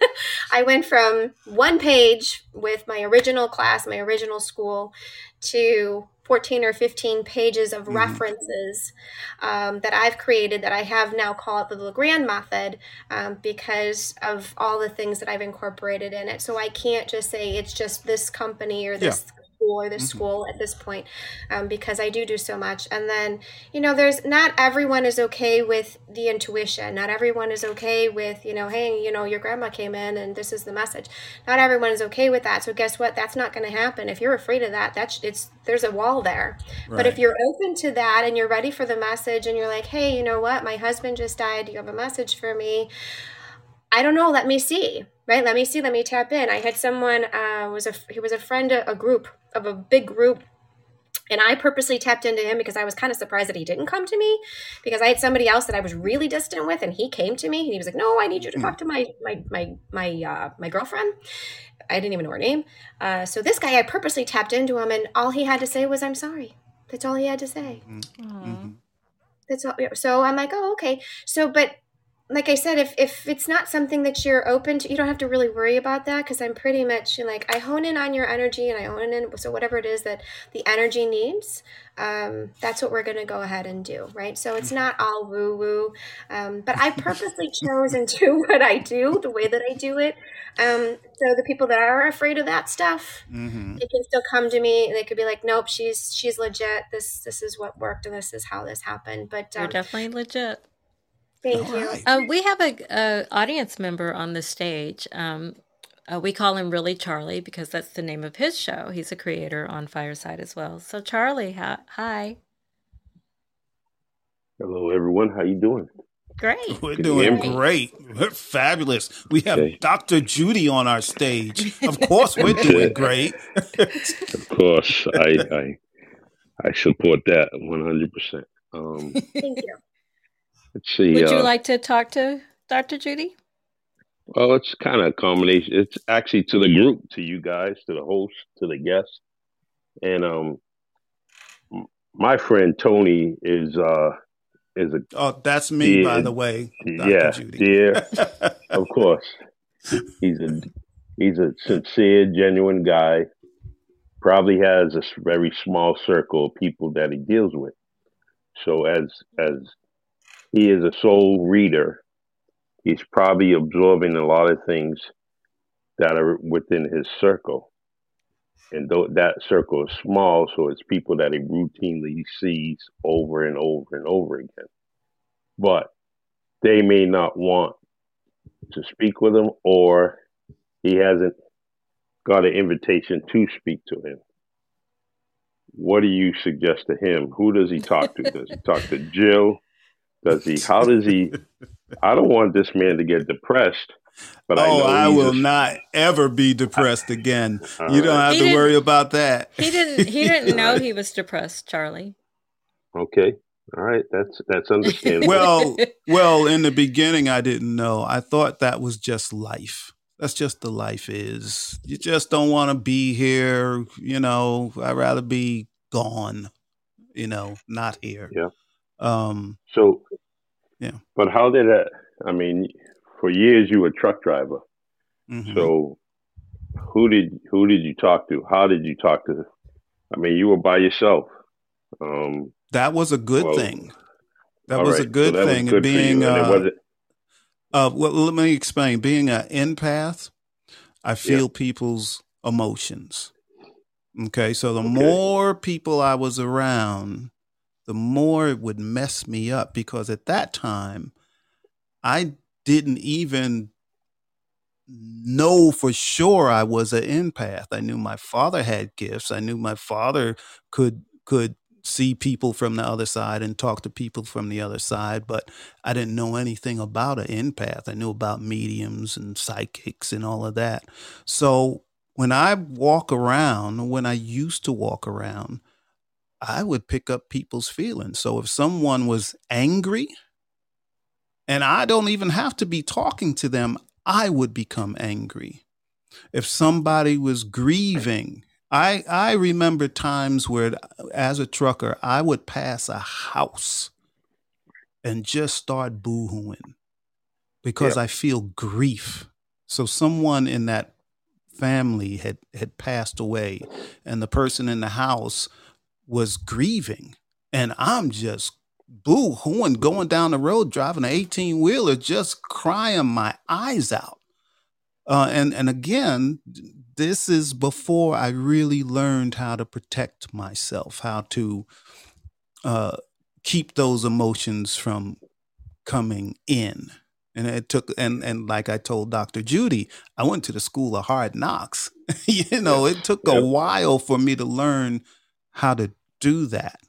i went from one page with my original class my original school to 14 or 15 pages of mm-hmm. references um, that I've created that I have now called the LeGrand method um, because of all the things that I've incorporated in it. So I can't just say it's just this company or this school or the mm-hmm. school at this point um, because I do do so much. And then, you know, there's not everyone is okay with the intuition. Not everyone is okay with, you know, hey, you know, your grandma came in and this is the message. Not everyone is okay with that. So guess what? That's not going to happen. If you're afraid of that, that's it's there's a wall there. Right. But if you're open to that and you're ready for the message and you're like, hey, you know what? My husband just died. You have a message for me. I don't know. Let me see. Right. Let me see. Let me tap in. I had someone uh, was a he was a friend a group of a big group and I purposely tapped into him because I was kind of surprised that he didn't come to me because I had somebody else that I was really distant with and he came to me and he was like, "No, I need you to talk to my my my my uh, my girlfriend." I didn't even know her name. Uh, so this guy, I purposely tapped into him, and all he had to say was, "I'm sorry." That's all he had to say. Mm-hmm. That's all. So I'm like, "Oh, okay." So, but like I said, if if it's not something that you're open to, you don't have to really worry about that because I'm pretty much like I hone in on your energy and I hone in so whatever it is that the energy needs, um, that's what we're going to go ahead and do, right? So it's not all woo woo, um, but I purposely chose and do what I do the way that I do it. Um, so the people that are afraid of that stuff, mm-hmm. they can still come to me and they could be like, "Nope, she's she's legit. This this is what worked and this is how this happened." But you're um, definitely legit. Thank All you. Right. Um, we have a, a, audience member on the stage. Um, uh, we call him really Charlie because that's the name of his show. He's a creator on Fireside as well. So Charlie, hi. Hello, everyone. How you doing? Great. We're doing great. We're fabulous. We have okay. Dr. Judy on our stage. Of course, we're doing great. of course, I, I I support that one hundred percent. Um, Thank you. Let's see. Would you uh, like to talk to Dr. Judy? Well, it's kind of a combination. It's actually to the group, to you guys, to the host, to the guests, and um, my friend Tony is uh is a oh that's me dear, by the way, Dr. yeah, Judy. dear, of course. He's a he's a sincere, genuine guy. Probably has a very small circle of people that he deals with. So as as he is a soul reader. He's probably absorbing a lot of things that are within his circle. And that circle is small, so it's people that he routinely sees over and over and over again. But they may not want to speak with him, or he hasn't got an invitation to speak to him. What do you suggest to him? Who does he talk to? Does he talk to Jill? Does he? How does he? I don't want this man to get depressed. But oh, I, I will just, not ever be depressed again. you don't have to worry about that. He didn't. He didn't know he was depressed, Charlie. Okay. All right. That's that's understandable. well, well, in the beginning, I didn't know. I thought that was just life. That's just the life is. You just don't want to be here. You know, I'd rather be gone. You know, not here. Yeah. Um, so, yeah. But how did that? I mean, for years you were a truck driver. Mm-hmm. So, who did who did you talk to? How did you talk to? I mean, you were by yourself. Um, that was a good well, thing. That was right. a good so thing. good being, uh, uh, well, let me explain. Being an empath, I feel yeah. people's emotions. Okay, so the okay. more people I was around, the more it would mess me up because at that time, I didn't even know for sure I was an empath. I knew my father had gifts. I knew my father could could see people from the other side and talk to people from the other side, but I didn't know anything about an empath. I knew about mediums and psychics and all of that. So when I walk around, when I used to walk around, I would pick up people's feelings. So if someone was angry, and I don't even have to be talking to them, I would become angry. If somebody was grieving, I I remember times where as a trucker, I would pass a house and just start boohooing because I feel grief. So someone in that family had had passed away and the person in the house was grieving and I'm just boo hooing going down the road driving an 18 wheeler just crying my eyes out uh, and and again this is before I really learned how to protect myself how to uh, keep those emotions from coming in and it took and and like I told Dr. Judy, I went to the school of hard knocks. you know, it took a while for me to learn how to do that.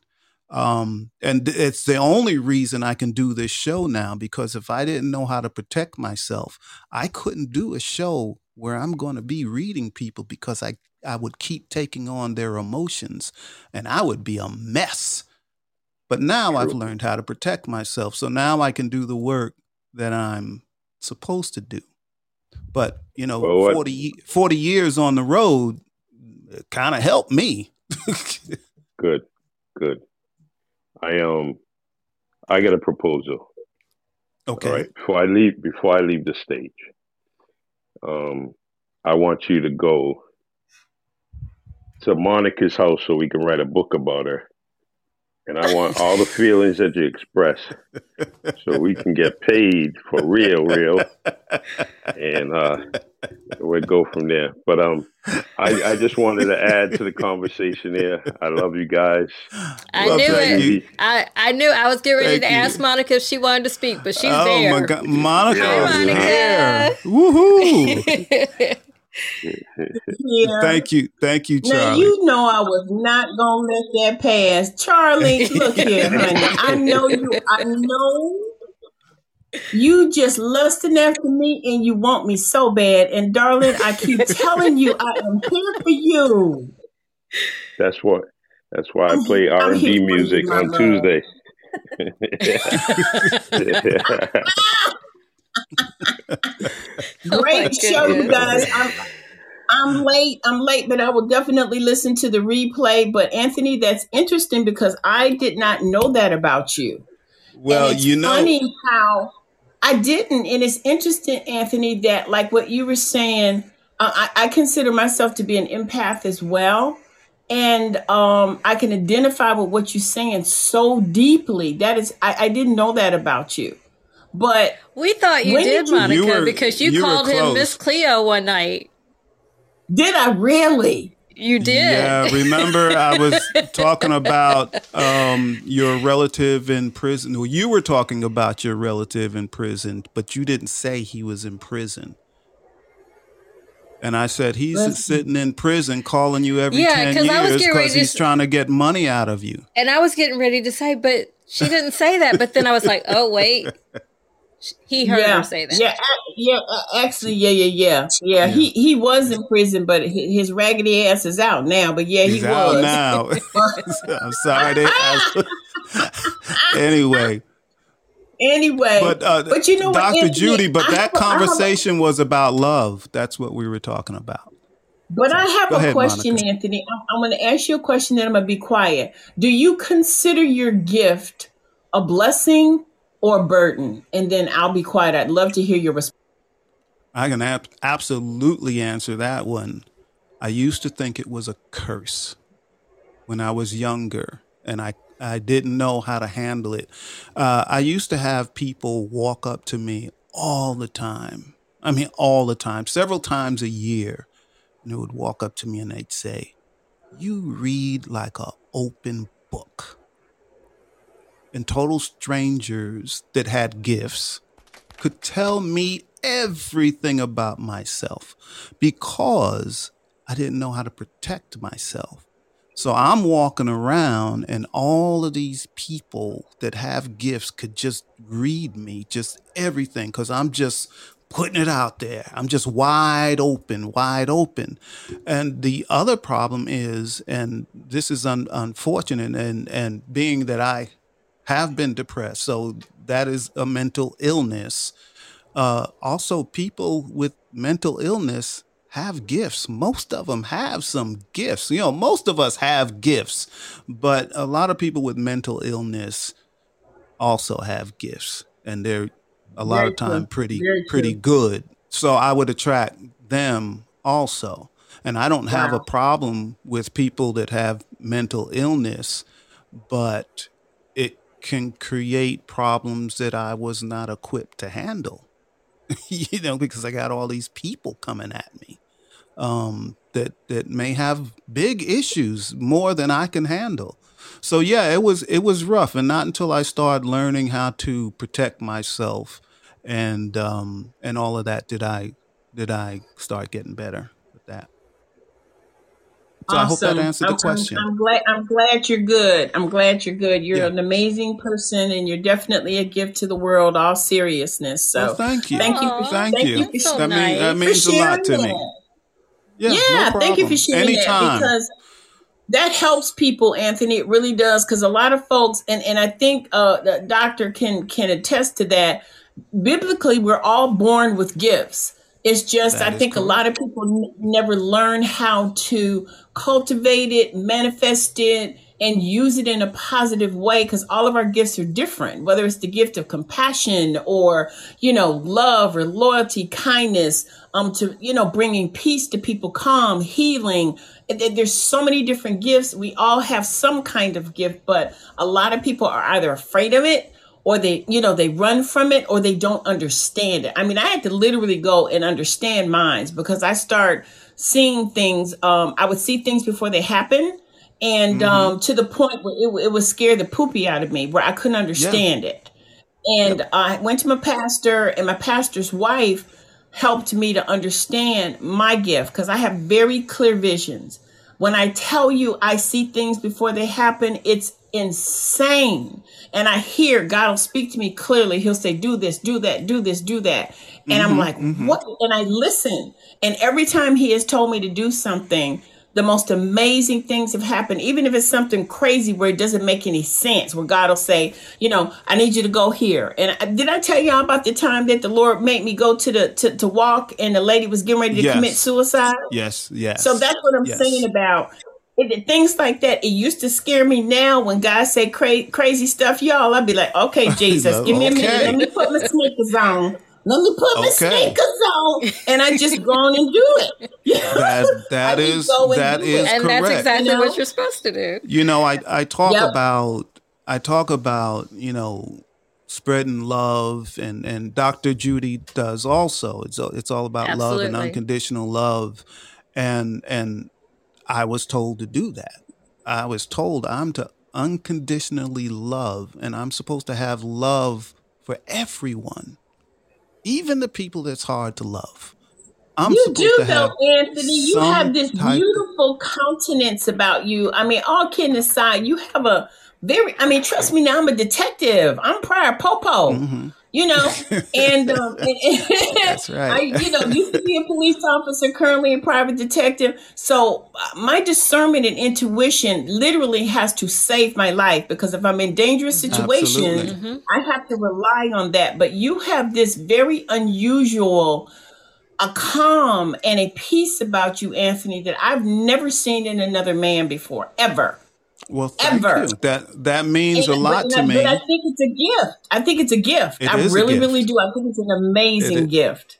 Um, and it's the only reason I can do this show now because if I didn't know how to protect myself, I couldn't do a show where I'm going to be reading people because I I would keep taking on their emotions and I would be a mess. But now True. I've learned how to protect myself. So now I can do the work that I'm supposed to do. But, you know, well, 40, 40 years on the road kind of helped me. good. Good. I um I got a proposal. Okay. All right. Before I leave before I leave the stage. Um I want you to go to Monica's house so we can write a book about her and I want all the feelings that you express so we can get paid for real, real. And uh, we'll go from there. But um, I, I just wanted to add to the conversation here. I love you guys. I love knew it. I, I knew I was getting ready Thank to you. ask Monica if she wanted to speak, but she's oh there. Oh my God, Monica! Hi, Monica. Woohoo! yeah. Thank you. Thank you, Charlie. Now, you know I was not going to let that pass. Charlie, look here, honey. I know you. I know you just lusting after me and you want me so bad. And darling, I keep telling you I am here for you. That's what. That's why I play R and B music on love. Tuesday. Oh, Great oh show, you guys. I'm, I'm late. I'm late, but I will definitely listen to the replay. But Anthony, that's interesting because I did not know that about you. Well, you know, funny how I didn't, and it's interesting, Anthony, that like what you were saying. Uh, I, I consider myself to be an empath as well and um, I can identify with what you're saying so deeply. That is, I, I didn't know that about you. But we thought you did, did you, Monica, you were, because you, you called him Miss Cleo one night. Did I really? You did. Yeah, remember I was talking about um, your relative in prison. Well, you were talking about your relative in prison, but you didn't say he was in prison. And I said he's sitting in prison calling you every yeah, 10 years because he's to, trying to get money out of you. And I was getting ready to say, but she didn't say that. But then I was like, oh, wait. He heard yeah, her say that. Yeah, yeah. Actually, yeah, yeah, yeah, yeah. He he was in prison, but his raggedy ass is out now. But yeah, He's he was now. I'm sorry. anyway. Anyway, but uh, but you know, Dr. What, Judy, but that conversation was about love. That's what we were talking about. But I have a ahead, question, Monica. Anthony. I'm, I'm going to ask you a question, then I'm going to be quiet. Do you consider your gift a blessing or burden? And then I'll be quiet. I'd love to hear your response. I can ab- absolutely answer that one. I used to think it was a curse when I was younger, and I I didn't know how to handle it. Uh, I used to have people walk up to me all the time. I mean, all the time, several times a year. And they would walk up to me and they'd say, You read like an open book. And total strangers that had gifts could tell me everything about myself because I didn't know how to protect myself. So I'm walking around, and all of these people that have gifts could just read me, just everything, because I'm just putting it out there. I'm just wide open, wide open. And the other problem is, and this is un- unfortunate, and, and being that I have been depressed, so that is a mental illness. Uh, also, people with mental illness have gifts. Most of them have some gifts. You know, most of us have gifts, but a lot of people with mental illness also have gifts, and they're a lot Very of time pretty Very pretty true. good. So I would attract them also. And I don't have a problem with people that have mental illness, but can create problems that I was not equipped to handle. you know, because I got all these people coming at me um, that that may have big issues more than I can handle. So yeah, it was it was rough, and not until I started learning how to protect myself and um, and all of that did I did I start getting better. So I hope that Awesome. answered I'm, the question. I'm, I'm glad. I'm glad you're good. I'm glad you're good. You're Yeah. an amazing person, and you're definitely a gift to the world. All seriousness. So, Well, thank you. thank you. Aw, Thank thank you. you for so That mean that means a lot to me. Yeah, Yeah, no thank you problem. for sharing that Anytime. because that helps people, Anthony. It really does because a lot of folks, and and I think uh, the doctor can can attest to that. Biblically, we're all born with gifts. It's just That I think a lot of people n- never learn how to cultivate it, manifest it, and use it in a positive way because all of our gifts are different. Whether it's the gift of compassion or you know love or loyalty, kindness, um, to you know bringing peace to people, calm, healing. There's so many different gifts. We all have some kind of gift, but a lot of people are either afraid of it or they you know they run from it or they don't understand it i mean i had to literally go and understand minds because i start seeing things um i would see things before they happen and Mm-hmm. um to the point where it, it would scare the poopy out of me where i couldn't understand it and I went to my pastor, and my pastor's wife helped me to understand my gift because I have very clear visions. When I tell you I see things before they happen, it's insane. And I hear God will speak to me clearly. He'll say, Do this, do that, do this, do that. And I'm mm-hmm, like, mm-hmm. What? And I listen. And every time He has told me to do something, the most amazing things have happened, even if it's something crazy where it doesn't make any sense, where God will say, you know, I need you to go here. And I- did I tell y'all about the time that the Lord made me go to the to, to walk and the lady was getting ready to commit suicide? Yes, yes. So that's what I'm yes. saying about it, things like that. It used to scare me. Now, when God say cra- crazy stuff, y'all, I'd be like, okay, Jesus, give me a minute. Let me put my sneakers on. Let me put my Okay. sneakers on, and I just go on and do it. That that I is just and that do is it. and correct. that's exactly You know? what you're supposed to do. You know, I, I talk Yep. about I talk about, you know, spreading love and, and Dr. Judy does also. It's all- it's all about love and unconditional love. And and I was told to do that. I was told I'm to unconditionally love and I'm supposed to have love for everyone. Even the people that's hard to love. I'm you do to have though, Anthony. You have this beautiful countenance about you. I mean, all kidding aside, you have a very. I mean, trust me. Now I'm a detective. I'm Prior Popo. Mhm. You know, and, um, and, That's right. I, you know, used to be a police officer, currently a private detective. So uh, my discernment and intuition literally has to save my life because if I'm in dangerous situations, Absolutely. I have to rely on that. But you have this very unusual, a calm and a peace about you, Anthony, that I've never seen in another man before, ever. Well, thank Ever. you. That that means a lot but, to I, me. but I think it's a gift. I think it's a gift. It I is a really, gift. really do. I think it's an amazing It is. gift.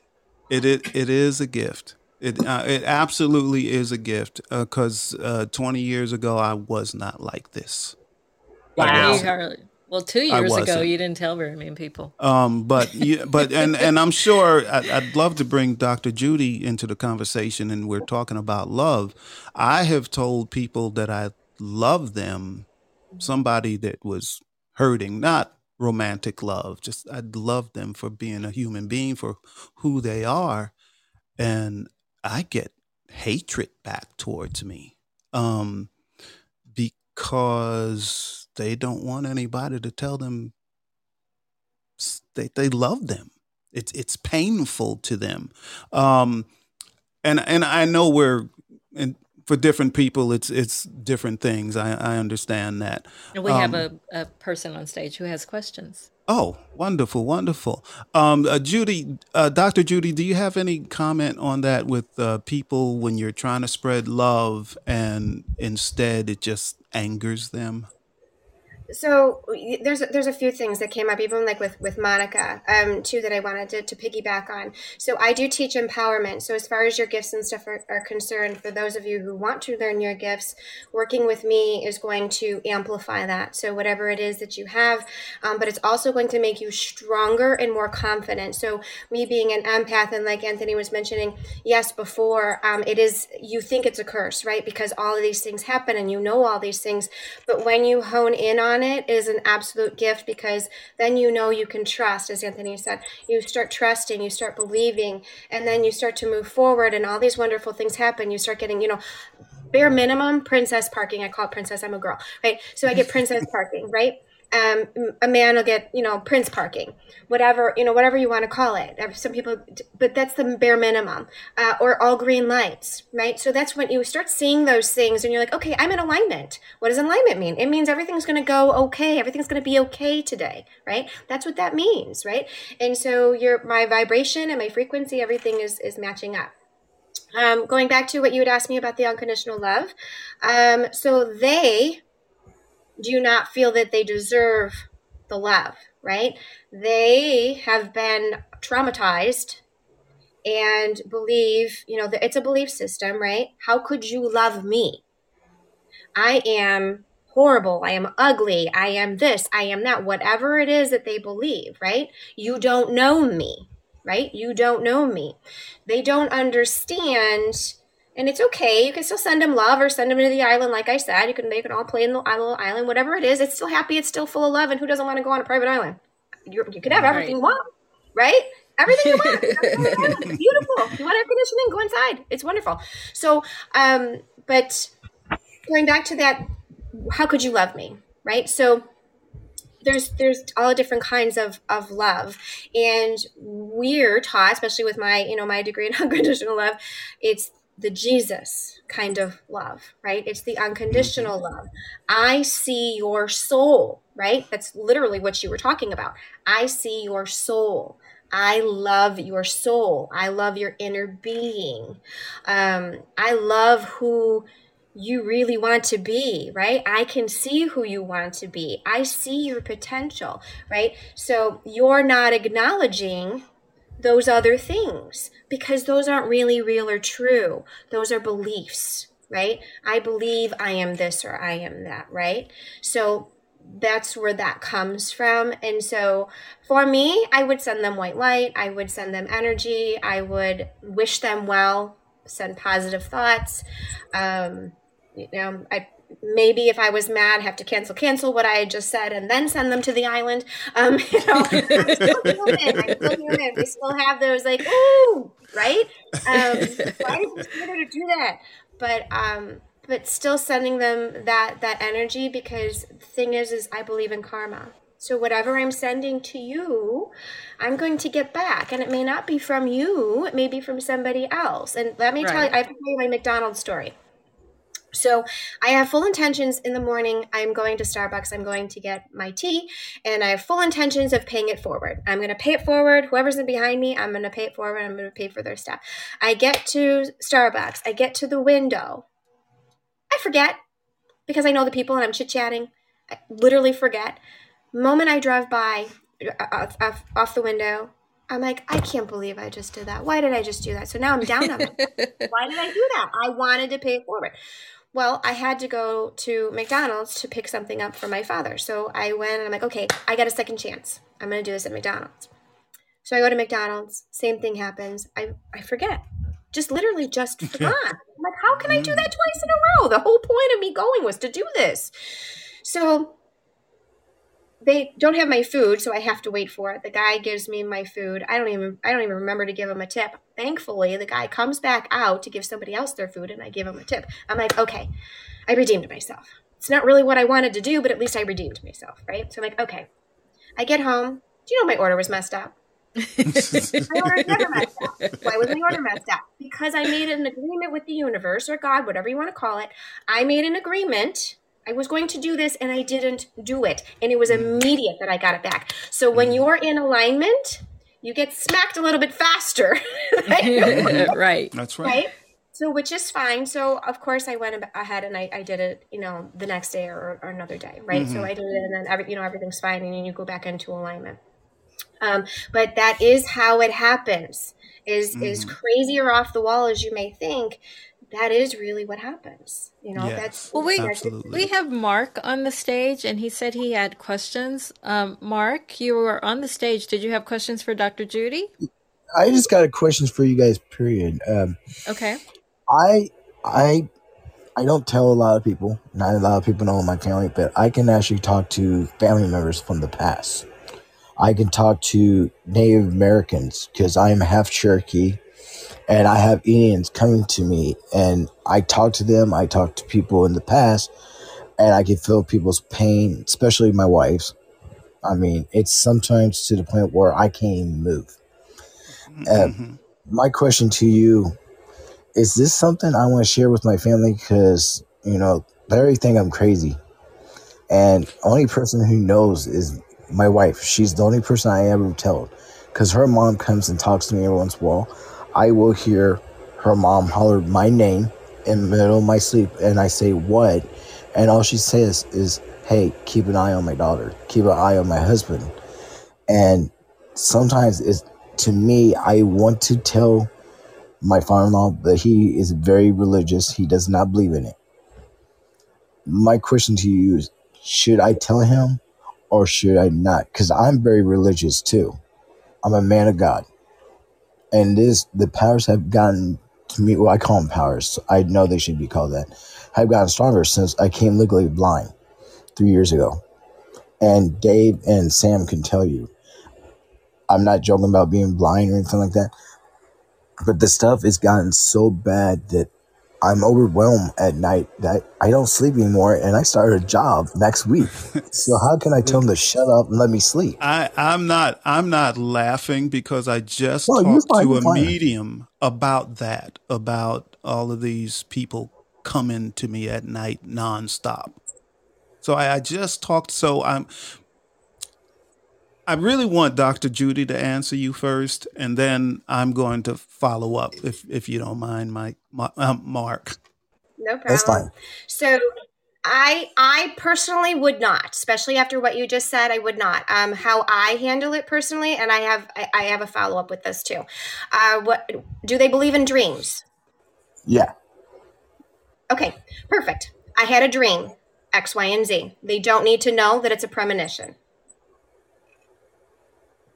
It it, it is a gift. It uh, it absolutely is a gift because uh, 20 years ago I was not like this. Wow. Well, two years ago, you didn't tell very many people. Um, but you, but and and I'm sure I, I'd love to bring Dr. Judy into the conversation, and we're talking about love. I have told people that I love them, somebody that was hurting, not romantic love. Just I love them for being a human being, for who they are, and I get hatred back towards me, um, because they don't want anybody to tell them they, they love them. It's it's painful to them, um, and and I know we're and for different people it's it's different things. I, I understand that. And we um, have a, a person on stage who has questions. Oh, wonderful, wonderful. Um, uh, Judy, uh, Dr. Judy, do you have any comment on that with uh, people when you're trying to spread love and instead it just angers them? So there's there's a few things that came up even like with with monica um too that i wanted to, to piggyback on. So i do teach empowerment. So as far as your gifts and stuff are, are concerned for those of you who want to learn your gifts working with me is going to amplify that. So whatever it is that you have um, but it's also going to make you stronger and more confident. So me being an empath and like anthony was mentioning yes before um, it is you think it's a curse right? Because all of these things happen and you know all these things. But when you hone in on on it is an absolute gift because then you know you can trust, as Anthony said. You start trusting, you start believing, and then you start to move forward, and all these wonderful things happen. You start getting, you know, bare minimum princess parking. I call it princess. I'm a girl, right? So I get princess parking, right? Um, a man will get you know prince parking whatever you know whatever you want to call it. Some people but that's the bare minimum uh, or all green lights right? So that's when you start seeing those things and you're like okay i'm in alignment. What does alignment mean? It means everything's going to go okay. Everything's going to be okay today right? That's what that means right? And so your my vibration and my frequency everything is is matching up. Um, going back to what you had asked me about the unconditional love um, so they do not feel that they deserve the love, right? They have been traumatized and believe, you know, it's a belief system, right? How could you love me? I am horrible. I am ugly. I am this. I am that. Whatever it is that they believe, right? You don't know me, right? You don't know me. They don't understand and it's okay. You can still send them love or send them to the island, like I said. You can they can all play in the island, whatever it is. It's still happy. It's still full of love. And who doesn't want to go on a private island? you you can have everything right. you want, right? Everything you want. beautiful. You want air conditioning? Go inside. It's wonderful. So, um, but going back to that, how could you love me, right? So there's there's all different kinds of of love and we're taught especially with my you know my degree in unconditional love it's the Jesus kind of love, right? It's the unconditional mm-hmm. love. I see your soul, right? That's literally what you were talking about. I see your soul. I love your soul. I love your inner being. Um, I love who you really want to be, right? I can see who you want to be. I see your potential, right? So you're not acknowledging those other things because those aren't really real or true. Those are beliefs, right? I believe I am this or I am that, right? So that's where that comes from. And so for me, I would send them white light, I would send them energy, I would wish them well, send positive thoughts. Um, you know, I maybe if I was mad, have to cancel, cancel what I had just said, and then send them to the island. Um, you know, I'm still human. I'm still human. We still have those like, ooh, right? Um, why is it better to do that? But um, but still sending them that that energy because the thing is, is I believe in karma. So whatever I'm sending to you, I'm going to get back, and it may not be from you. It may be from somebody else. And let me right. tell you, I have to tell you my McDonald's story. So I have full intentions in the morning. I'm going to Starbucks. I'm going to get my tea, and I have full intentions of paying it forward. I'm going to pay it forward. Whoever's behind me, I'm going to pay it forward. I'm going to pay for their stuff. I get to Starbucks. I get to the window. I forget because I know the people and I'm chit chatting. I literally forget. Moment I drive by uh, off, off, off the window, I'm like, I can't believe I just did that. Why did I just do that? So now I'm down on it. Why did I do that? I wanted to pay it forward. Well, I had to go to McDonald's to pick something up for my father. So I went and I'm like, okay, I got a second chance. I'm going to do this at McDonald's. So I go to McDonald's, same thing happens. I, I forget. Just literally just forgot. I'm like, how can I do that twice in a row? The whole point of me going was to do this. So they don't have my food, so I have to wait for it. The guy gives me my food. I don't even I don't even remember to give him a tip. Thankfully, the guy comes back out to give somebody else their food and I give him a tip. I'm like, "Okay, I redeemed myself." It's not really what I wanted to do, but at least I redeemed myself, right? So I'm like, "Okay." I get home. Do you know my order was messed up? my order never messed up. Why was my order messed up? Because I made an agreement with the universe or God, whatever you want to call it. I made an agreement I was going to do this and I didn't do it. And it was mm. immediate that I got it back. So when mm. you're in alignment, you get smacked a little bit faster. right. That's right. Right. So, which is fine. So, of course, I went ahead and I, I did it, you know, the next day or, or another day, right? Mm-hmm. So I did it, and then every, you know, everything's fine, and then you go back into alignment. Um, but that is how it happens. Is mm-hmm. is crazier off the wall as you may think that is really what happens. You know, yes, that's well. We absolutely. we have Mark on the stage, and he said he had questions. Um, Mark, you were on the stage. Did you have questions for Dr. Judy? I just got a questions for you guys. Period. Um, okay. I I I don't tell a lot of people. Not a lot of people know in my family, but I can actually talk to family members from the past. I can talk to Native Americans because I'm half Cherokee and I have Indians coming to me and I talk to them. I talk to people in the past and I can feel people's pain, especially my wife's. I mean, it's sometimes to the point where I can't even move. Mm-hmm. Uh, my question to you is this something I want to share with my family? Because, you know, they think I'm crazy. And only person who knows is my wife. She's the only person I ever tell. Because her mom comes and talks to me every once in a while I will hear her mom holler my name in the middle of my sleep, and I say, What? And all she says is, Hey, keep an eye on my daughter, keep an eye on my husband. And sometimes it's to me, I want to tell my father in law that he is very religious, he does not believe in it. My question to you is should I tell him or should I not? Because I'm very religious too. I'm a man of God and this the powers have gotten to me. Well, I call them powers. I know they should be called that. Have gotten stronger since I came legally blind three years ago. And Dave and Sam can tell you, I'm not joking about being blind or anything like that. But the stuff has gotten so bad that I'm overwhelmed at night that I don't sleep anymore, and I start a job next week. so how can I tell them to shut up and let me sleep? I, I'm not. I'm not laughing because I just no, talked fine, to a fine. medium about that, about all of these people coming to me at night nonstop. So I, I just talked. So I'm I really want Dr. Judy to answer you first, and then I'm going to follow up if if you don't mind, Mike, um, Mark. No problem. That's fine. So I I personally would not, especially after what you just said. I would not. Um, how I handle it personally, and I have I, I have a follow up with this too. Uh, what do they believe in dreams? Yeah. Okay, perfect. I had a dream, X, Y, and Z. They don't need to know that it's a premonition.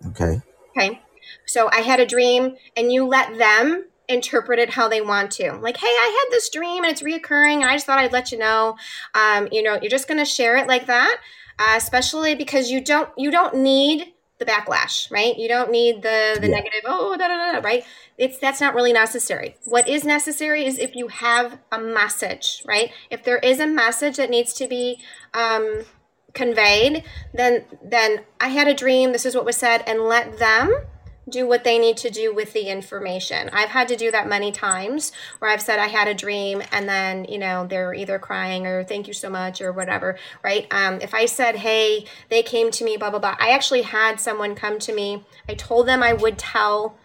Okay. Okay. So I had a dream, and you let them interpret it how they want to. Like, hey, I had this dream and it's reoccurring, and I just thought I'd let you know. Um, you know, you're just going to share it like that, uh, especially because you don't you don't need the backlash, right? You don't need the the yeah. negative. Oh, da, da, da, right? It's that's not really necessary. What is necessary is if you have a message, right? If there is a message that needs to be um, conveyed, then then I had a dream, this is what was said, and let them do what they need to do with the information. I've had to do that many times where I've said I had a dream and then, you know, they're either crying or thank you so much or whatever, right? Um, if I said, hey, they came to me, blah, blah, blah, I actually had someone come to me. I told them I would tell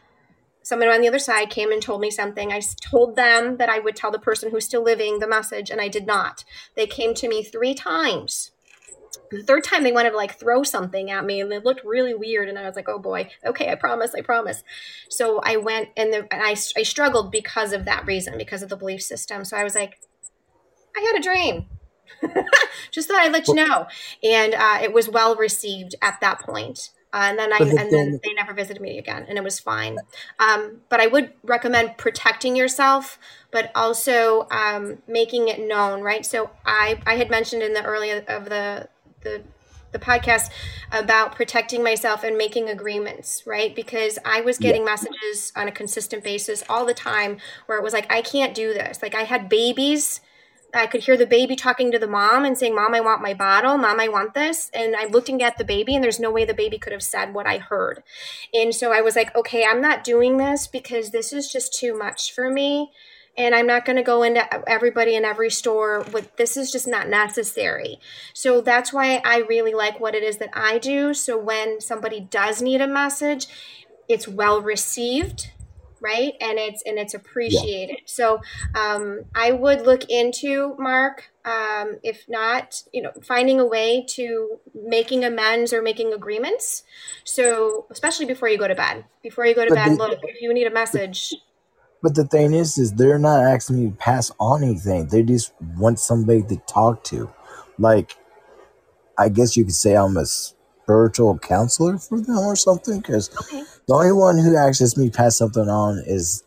someone on the other side came and told me something. I told them that I would tell the person who's still living the message, and I did not. They came to me three times the third time they wanted to like throw something at me and it looked really weird and i was like oh boy okay i promise i promise so i went and, the, and I, I struggled because of that reason because of the belief system so i was like I had a dream. just thought I'd let you know. And uh, it was well received at that point. Uh, and then I, and then they never visited me again, and it was fine. Um, but I would recommend protecting yourself, but also um, making it known, right? So I I had mentioned in the early of the the the podcast about protecting myself and making agreements, right? Because I was getting yeah. messages on a consistent basis all the time where it was like, I can't do this. Like I had babies I could hear the baby talking to the mom and saying, Mom, I want my bottle. Mom, I want this. And I'm looking at the baby, and there's no way the baby could have said what I heard. And so I was like, okay, I'm not doing this because this is just too much for me. And I'm not going to go into everybody in every store with this is just not necessary. So that's why I really like what it is that I do. So when somebody does need a message, it's well received right and it's and it's appreciated yeah. so um, i would look into mark um, if not you know finding a way to making amends or making agreements so especially before you go to bed before you go to but bed look if you need a message but the thing is is they're not asking me to pass on anything they just want somebody to talk to like i guess you could say i'm a spiritual counselor for them or something because okay the only one who asks me pass something on is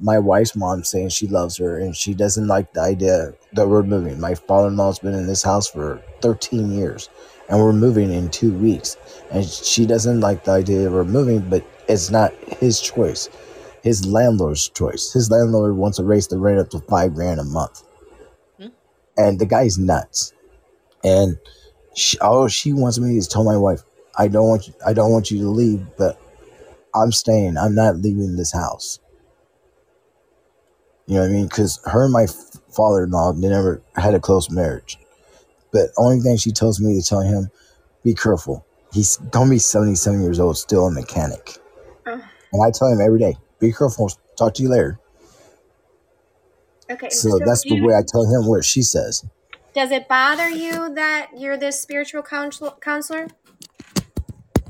my wife's mom saying she loves her and she doesn't like the idea that we're moving. My father in law's been in this house for 13 years and we're moving in two weeks. And she doesn't like the idea we're moving, but it's not his choice, his landlord's choice. His landlord wants to raise the rent up to five grand a month. Hmm? And the guy's nuts. And she, all she wants me is tell my wife, I don't want you, I don't want you to leave, but I'm staying. I'm not leaving this house. You know what I mean? Because her and my father in law, they never had a close marriage. But only thing she tells me to tell him, be careful. He's gonna be 77 years old, still a mechanic. And I tell him every day, be careful. Talk to you later. Okay. So, so that's the way I tell him what she says. Does it bother you that you're this spiritual counselor?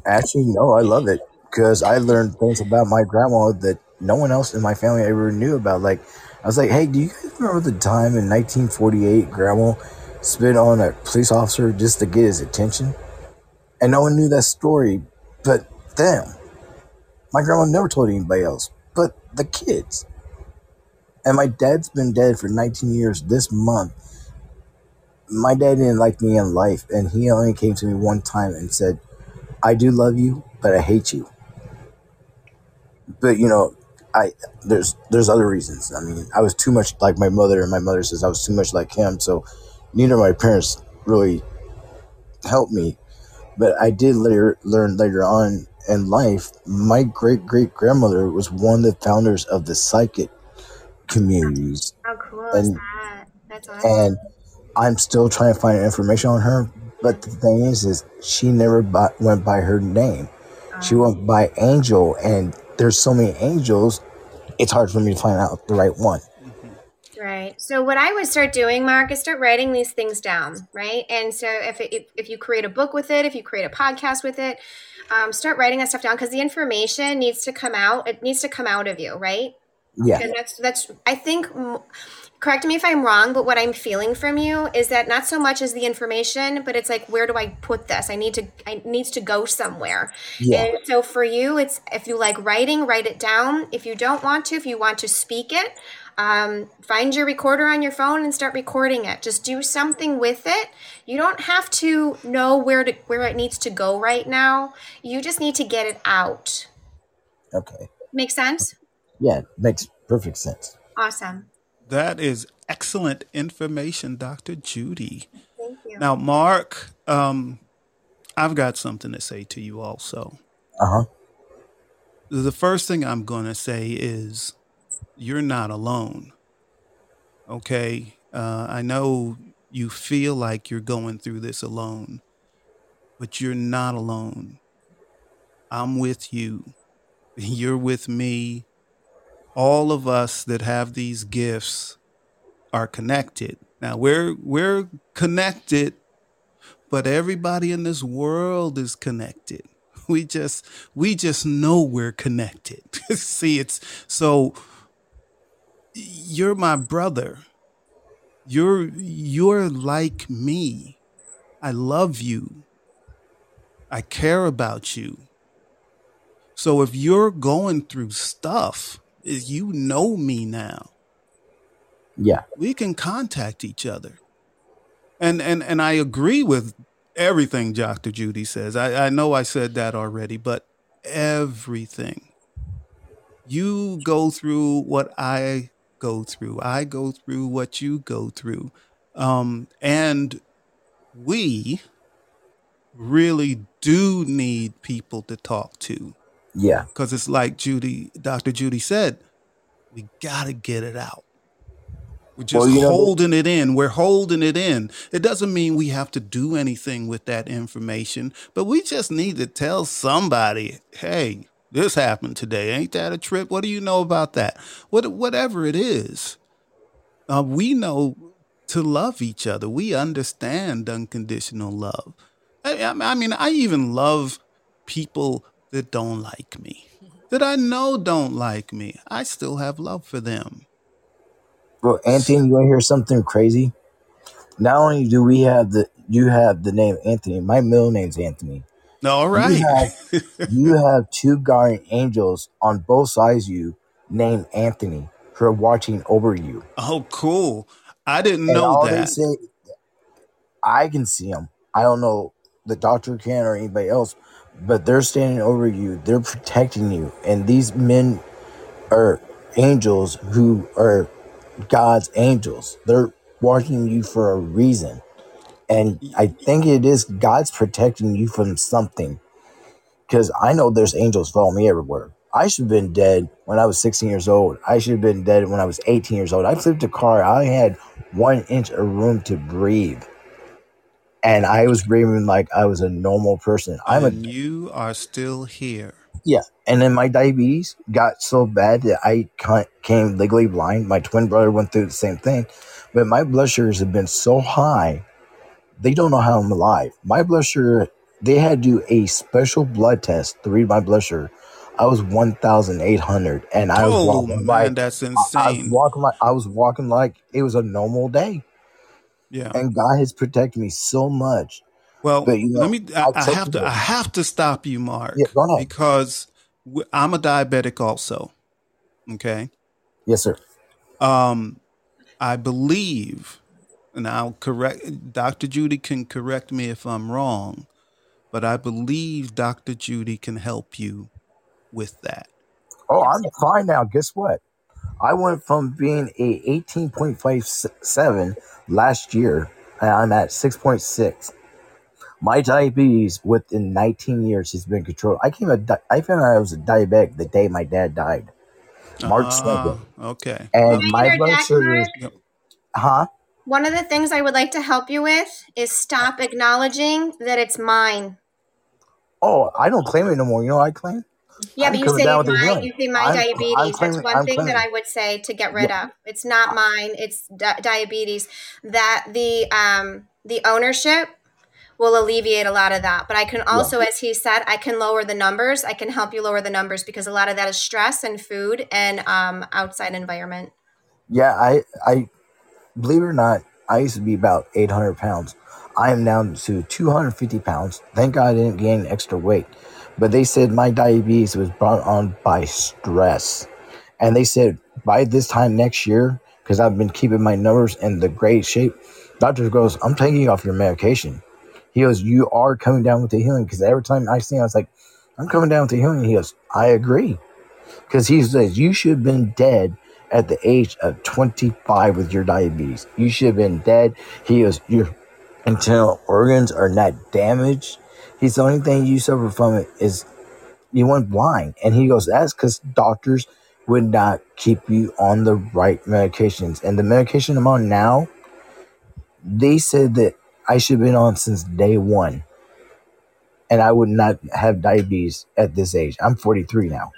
Actually, no. I love it because I learned things about my grandma that no one else in my family ever knew about. Like, I was like, hey, do you guys remember the time in 1948 grandma spit on a police officer just to get his attention? And no one knew that story but them. My grandma never told anybody else the kids. And my dad's been dead for 19 years this month. My dad didn't like me in life, and he only came to me one time and said, I do love you, but I hate you but you know, I there's there's other reasons. I mean, I was too much like my mother, and my mother says I was too much like him. So neither of my parents really helped me. But I did later learn later on in life. My great great grandmother was one of the founders of the psychic communities. How cool and, is that? That's awesome. And I'm still trying to find information on her. But the thing is, is she never by, went by her name. She oh. went by Angel, and there's so many angels, it's hard for me to find out the right one. Right. So what I would start doing, Mark, is start writing these things down, right? And so if it, if you create a book with it, if you create a podcast with it, um, start writing that stuff down because the information needs to come out. It needs to come out of you, right? Yeah. And that's that's. I think correct me if I'm wrong, but what I'm feeling from you is that not so much as the information, but it's like where do I put this? I need to I needs to go somewhere. Yeah. And so for you, it's if you like writing, write it down. If you don't want to, if you want to speak it, um, find your recorder on your phone and start recording it. Just do something with it. You don't have to know where to where it needs to go right now. You just need to get it out. Okay. Makes sense? Yeah, makes perfect sense. Awesome. That is excellent information, Dr. Judy. Thank you. Now, Mark, um, I've got something to say to you also. Uh huh. The first thing I'm going to say is you're not alone. Okay. Uh, I know you feel like you're going through this alone, but you're not alone. I'm with you. You're with me all of us that have these gifts are connected. Now we're we're connected, but everybody in this world is connected. We just we just know we're connected. See, it's so you're my brother. You're you're like me. I love you. I care about you. So if you're going through stuff, is you know me now. Yeah. We can contact each other. And and and I agree with everything Dr. Judy says. I, I know I said that already, but everything. You go through what I go through. I go through what you go through. Um, and we really do need people to talk to Yeah. because it's like Judy, Dr. Judy said, we got to get it out. We're just Well, you know, holding it in. We're holding it in. It doesn't mean we have to do anything with that information, but we just need to tell somebody, hey, this happened today. Ain't that a trip? What do you know about that? What, whatever it is, uh, we know to love each other. We understand unconditional love. I, I mean, I even love people that don't like me, that I know don't like me. I still have love for them. Bro, Anthony, you want to hear something crazy? Not only do we have the you have the name Anthony, my middle name's Anthony. All You right. have you have two guardian angels on both sides of you named Anthony who are watching over you. oh, cool. I didn't And know that. say, I can see them. I don't know the doctor can or anybody else, but they're standing over you. They're protecting you. And these men are angels who are God's angels. They're watching you for a reason. And I think it is God's protecting you from something. Because I know there's angels following me everywhere. I should have been dead when I was 16 years old. I should have been dead when I was 18 years old. I flipped a car. I had one inch of room to breathe. And I was breathing like I was a normal person. I'm a And you are still here. yeah, and then my diabetes got so bad that I ca- came legally blind. My twin brother went through the same thing, but my blood sugars have been so high, they don't know how I'm alive. My blood sugar, they had to do a special blood test to read my blood sugar. I was one thousand eight hundred, and I was Oh, walking like man, that's I, I was insane. walking like I was walking like it was a normal day. Yeah. And God has protected me so much. Well, But you let me. I, I have you to. I have to stop you, Yeah, Mark, go ahead. because I'm a diabetic also. Okay. Yes, sir. Um, I believe, and I'll correct. Dr. Judy can correct me if I'm wrong, but I believe Dr. Judy can help you with that. Oh, I'm fine now. Guess what? I went from being a 18.57 last year, and I'm at 6.6. My diabetes within 19 years has been controlled. I came a di- I found out I was a diabetic the day my dad died, March 2nd. Ah, okay. And Okay. Can my blood sugar huh? One of the things I would like to help you with is stop acknowledging that it's mine. Oh, I don't claim it no more. You know what I claim? Yeah, I'm but you say my you say my I'm, I'm diabetes. That's one thing that. I would say to get rid Yeah. of. It's not mine. It's di- diabetes. That the um the ownership will alleviate a lot of that. But I can Yeah. also, as he said, I can lower the numbers. I can help you lower the numbers because a lot of that is stress and food and um outside environment. Yeah, I, I believe it or not, I used to be about 800 pounds. I am down to 250 pounds. Thank God I didn't gain extra weight. But they said my diabetes was brought on by stress. And they said by this time next year, because I've been keeping my numbers in the great shape, doctor goes, I'm taking off your medication. He goes, You are coming down with the healing. Because every time I see him, I was like, I'm coming down with the healing. He goes, I agree. Because he says, You should have been dead at the age of 25 with your diabetes. You should have been dead. He goes, Your internal organs are not damaged. He's the only thing you suffer from it is you went blind. And he goes, That's because doctors would not keep you on the right medications. And the medication I'm on now, they said that I should have been on since day one. And I would not have diabetes at this age. I'm 43 now.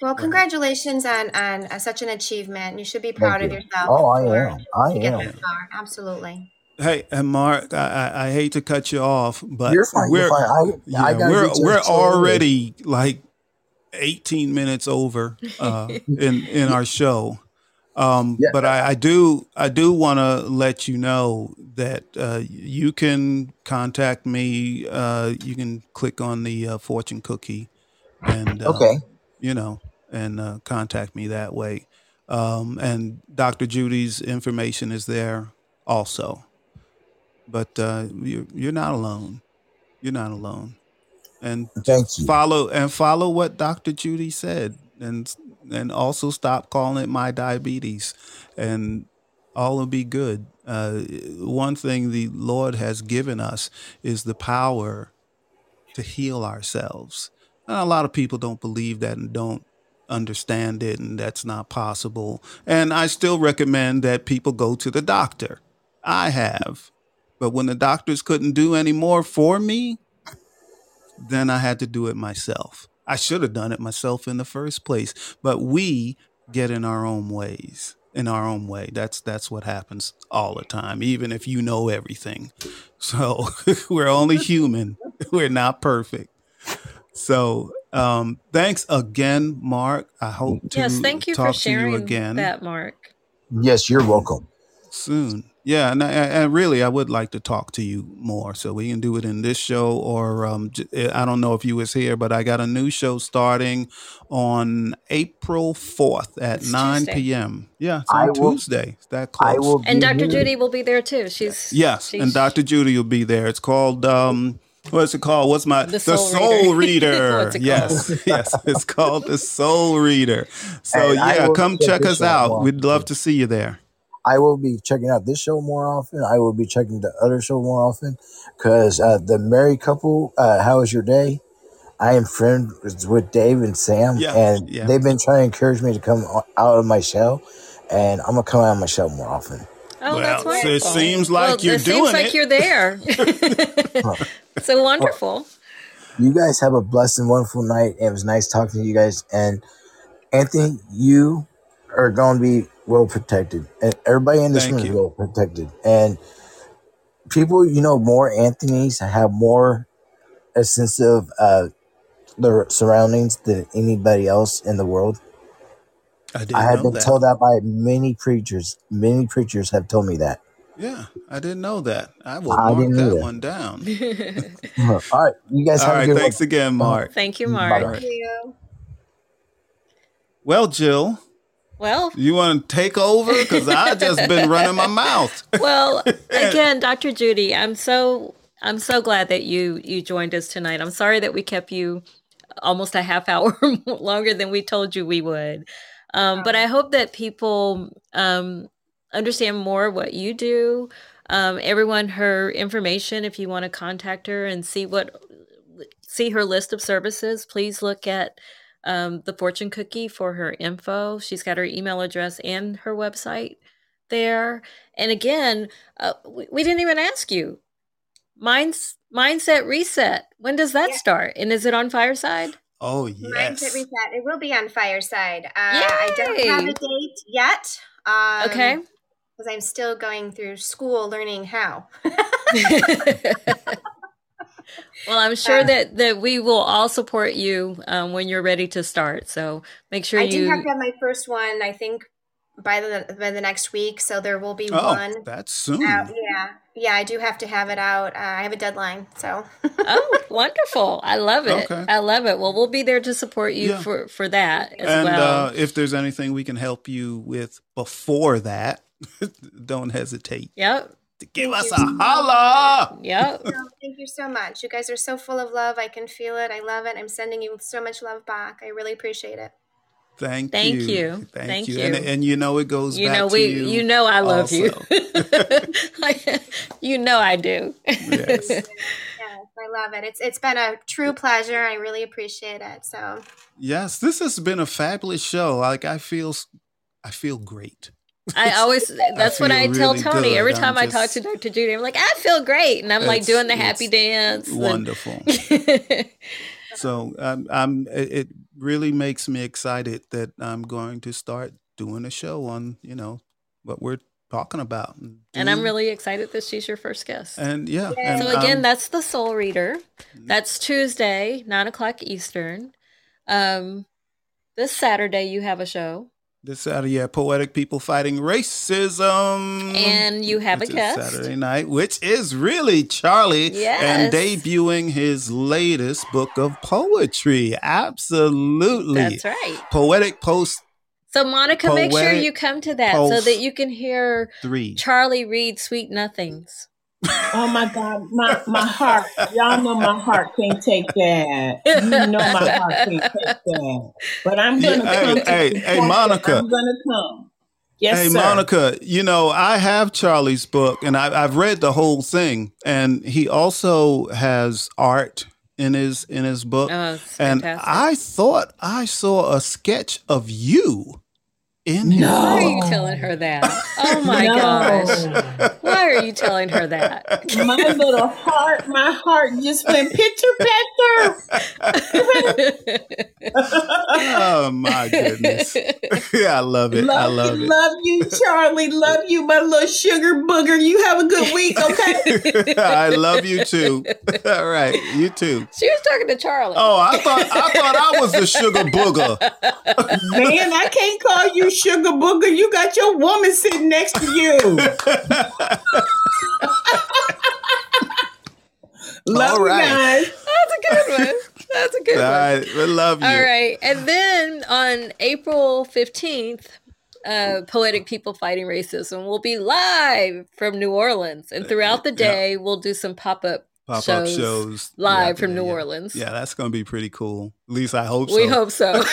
Well, congratulations on on uh, such an achievement. You should be Thank proud of you. yourself Oh, I am. I am. Absolutely. Hey, and Mark, I, I, I hate to cut you off, but You're fine. You're we're fine. I, I yeah, gotta we're we're the show anyway. already like 18 minutes over uh, in in our show. Um, Yeah. But I, I do I do want to let you know that uh, you can contact me. Uh, you can click on the uh, fortune cookie, and uh, Okay. You know, and uh, contact me that way. Um, and Dr. Judy's information is there also. But uh, you're, you're not alone. You're not alone. And Thank you. follow and follow what Dr. Judy said, and and also stop calling it my diabetes, and all will be good. Uh, one thing the Lord has given us is the power to heal ourselves. And a lot of people don't believe that and don't understand it, and that's not possible. And I still recommend that people go to the doctor. I have. But when the doctors couldn't do any more for me, then I had to do it myself. I should have done it myself in the first place. But we get in our own ways, in our own way. That's that's what happens all the time, even if you know everything. So we're only human. We're not perfect. So um, thanks again, Mark. I hope to yes, thank you for talk to you sharing again that, Mark. Yes, you're welcome. soon. Yeah, and, I, and really, I would like to talk to you more, so we can do it in this show, or um, j- I don't know if you was here, but I got a new show starting on April fourth at It's nine Tuesday. p.m. Yeah, it's on will- Tuesday. It's that close. And Dr. here. Judy will be there too. She's Yes, she's- and Dr. Judy will be there. It's called um what's it called? What's my The Soul Reader. What's it yes, yes. It's called the Soul Reader. So And yeah, come check check us out out. more. We'd love to see you there. I will be checking out this show more often. I will be checking the other show more often because uh, the married couple, uh, How Was Your Day? I am friends with Dave and Sam, Yeah, and yeah. they've been trying to encourage me to come out of my shell, and I'm gonna come out of my shell more often. Oh, Well, that's it seems like well, you're doing it doing seems like it. you're there. so wonderful. You guys have a blessed and wonderful night, and it was nice talking to you guys. And Anthony, you are going to be well protected, and everybody in this Thank room is well protected. And people, you know, more Anthony's have more a sense of uh, their surroundings than anybody else in the world. I didn't I have know been that. told that by many preachers. Many preachers have told me that. Yeah, I didn't know that. I will I mark didn't that one down. All right, you guys All have a good thanks one. again, Mark. Thank you, Bye-bye. Mark. Thank you. Well, Jill, Well, you want to take over because I've just been running my mouth. well, again, Dr. Judy, I'm so I'm so glad that you you joined us tonight. I'm sorry that we kept you almost a half hour longer than we told you we would. Um, but I hope that people um, understand more what you do. Um, everyone, her information, if you want to contact her and see what see her list of services, please look at um, the fortune cookie for her info. She's got her email address and her website there. And again, uh, we, we didn't even ask you. Minds, mindset reset. When does that Yeah. start? And is it on Fireside? Oh yes, Mindset. Reset. It will be on Fireside. Uh, I don't have a date yet. Um, Okay. Because I'm still going through school learning how. well, I'm sure Uh, that that we will all support you um, when you're ready to start. So make sure I you. do have to have my first one, I think, by the by the next week. So there will be Oh, one that's soon. out. Yeah, yeah, I do have to have it out. Uh, I have a deadline, so oh, wonderful! I love it. Okay. I love it. Well, we'll be there to support you Yeah. for for that as And well. uh, if there's anything we can help you with before that, don't hesitate yep. to give Thank us a so holla. Yep. no, thank you so much. You guys are so full of love. I can feel it. I love it. I'm sending you so much love back. I really appreciate it. Thank, you. Thank you. you. Thank, Thank you. you. And, and you know it goes You back know to we. you. You know I love you. also. you know I do. Yes. Yes, I love it. It's it's been a true pleasure. I really appreciate it. So yes, this has been a fabulous show. Like I feel, I feel great. I always that's what feel I tell Tony good. every I'm time I talk to Dr. Judy. I'm like, I feel great, and I'm like doing the happy it's dance. and- Wonderful. So um, I'm. It it really makes me excited that I'm going to start doing a show on you know what we're talking about. and I'm really excited that she's your first guest. and yeah. And, so again, um, that's the Soul Reader. That's Tuesday, nine o'clock Eastern. Um, this Saturday you have a show. This Saturday at Poetic People Fighting Racism. And you have a guest. Saturday night, which is really Charlie and debuting his latest book of poetry. Absolutely. That's right. Poetic Post So Monica, make sure you come to that so that you can hear 3. Charlie read Sweet Nothings. Oh my God, my my heart. Y'all know my heart can't take that. You know my heart can't take that. But I'm gonna hey, come. to hey, hey. Monica. I'm gonna come. Yes, hey, sir. Monica, you know, I have Charlie's book and I, I've read the whole thing. And he also has art in his in his book. Oh, and fantastic. I thought I saw a sketch of you in his Why are you telling her that? Oh my No. gosh. Why are you telling her that? My little heart, my heart just went picture picture. Oh my goodness. yeah, I love it. I love you, it. love you, Charlie. Love you, my little sugar booger. You have a good week, okay? I love you too. All right, you too. She was talking to Charlie. Oh, I thought I thought I was the sugar booger. Man, I can't call you sugar booger. You got your woman sitting next to you. Love All you guys. That's a good one. That's a good All one. right, we love you. All right. And then on April 15th, uh, Poetic People Fighting Racism will be live from New Orleans. And throughout the Yeah. day, we'll do some pop up Pop up shows, shows live from New yeah. Orleans. Yeah, that's gonna be pretty cool. At least I hope so. We hope so.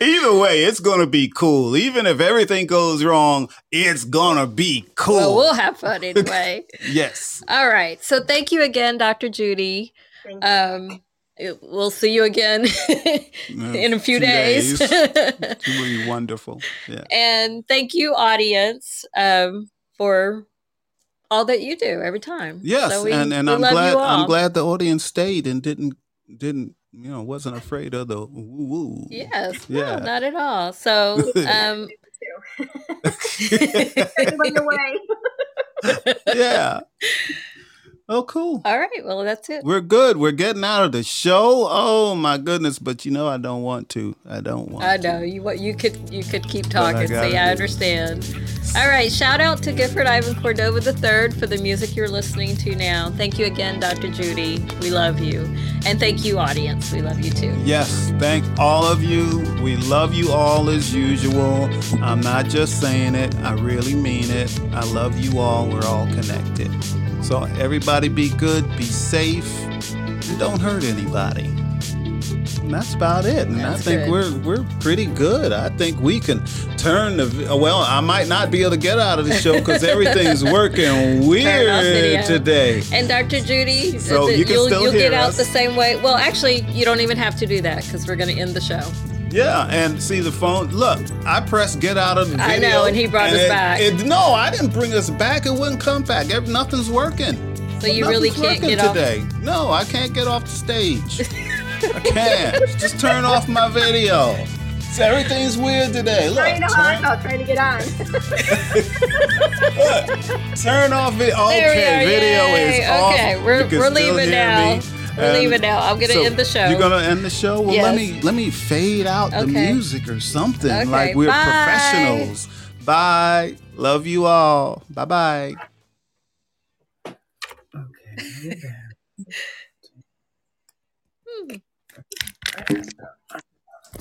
Either way, it's gonna be cool. Even if everything goes wrong, it's gonna be cool. well, we'll have fun anyway. yes. All right. So thank you again, Dr. Judy. Thank you. Um, it- we'll see you again in a few, Few days. days. It will be wonderful. Yeah. and thank you, audience, um, for all that you do every time. Yes, So we- and and we I'm glad. I'm glad the audience stayed and didn't didn't you know wasn't afraid of the woo woo. Yes, Yeah. no, not at all. So, um, away. yeah. Oh, cool. all right. Well, that's it. We're good. We're getting out of the show. Oh my goodness! But you know, I don't want to. I don't want. I to. know you. What you could you could keep talking. See, I understand. All right. Shout out to Gifford Ivan Cordova III for the music you're listening to now. Thank you again, Dr. Judy. We love you, and thank you, audience. We love you too. Yes, thank all of you. We love you all as usual. I'm not just saying it, I really mean it. I love you all. We're all connected. So, everybody be good, be safe, and don't hurt anybody. And that's about it. And That's I think good. we're we're pretty good. I think we can turn the well. I might not be able to get out of the show because everything's working weird today. And Dr. Judy, So you can will still you'll hear get out the same way. Well, actually, you don't even have to do that because we're going to end the show. Yeah, and see the phone. Look, I pressed get out of the video. I know, and he brought us it- back. It, no, I didn't bring us back. It wouldn't come back. Ev- Nothing's working. So you really can't working get off. today. No, I can't get off the stage. I can't. Just turn off my video. So everything's weird today. Look, Trying to turn, hard, trying to get on. turn off it. Okay, video Yay. is off. Okay, we're, can we're still leaving hear now. me. We're And leaving now. I'm going to so end the show. You're gonna end the show? Well, Yes. let me let me fade out the music or something. Okay, like we're bye. professionals. Bye. Love you all. Bye bye. Okay.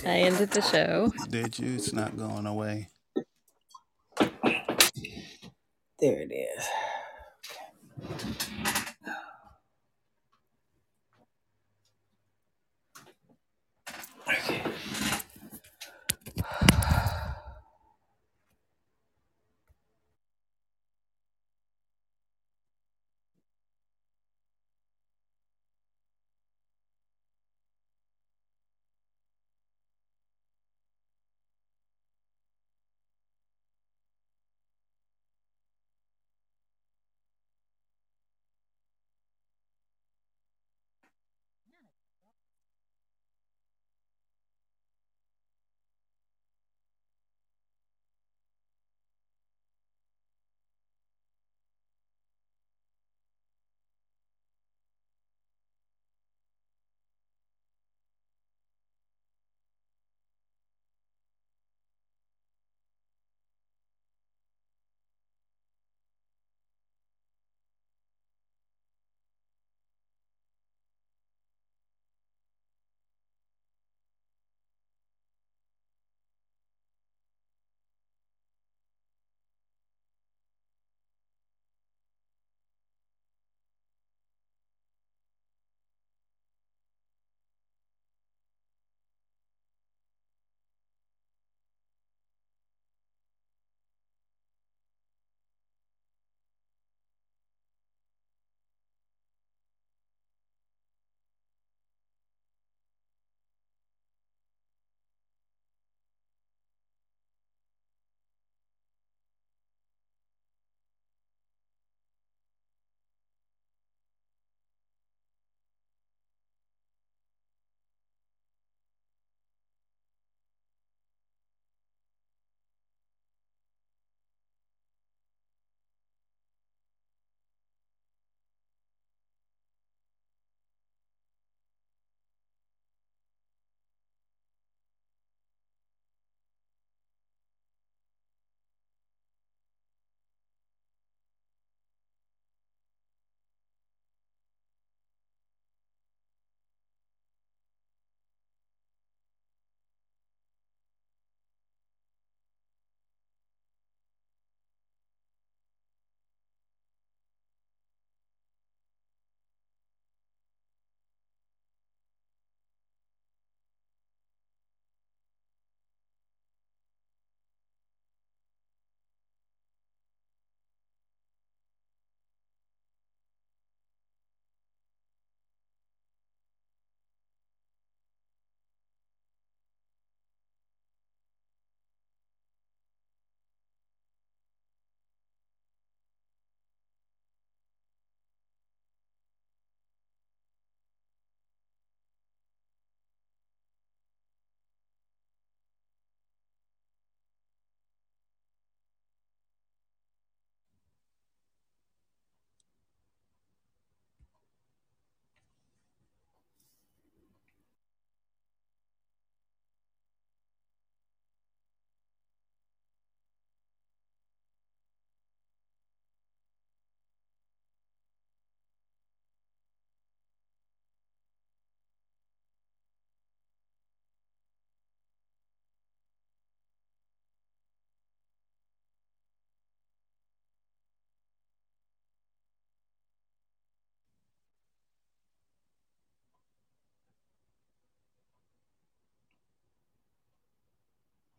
I ended the show. Did you? It's not going away. There it is. Aquí.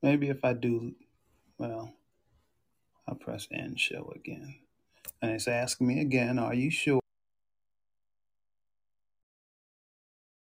Maybe if I do, well, I'll press end show again. And it's asking me again, are you sure?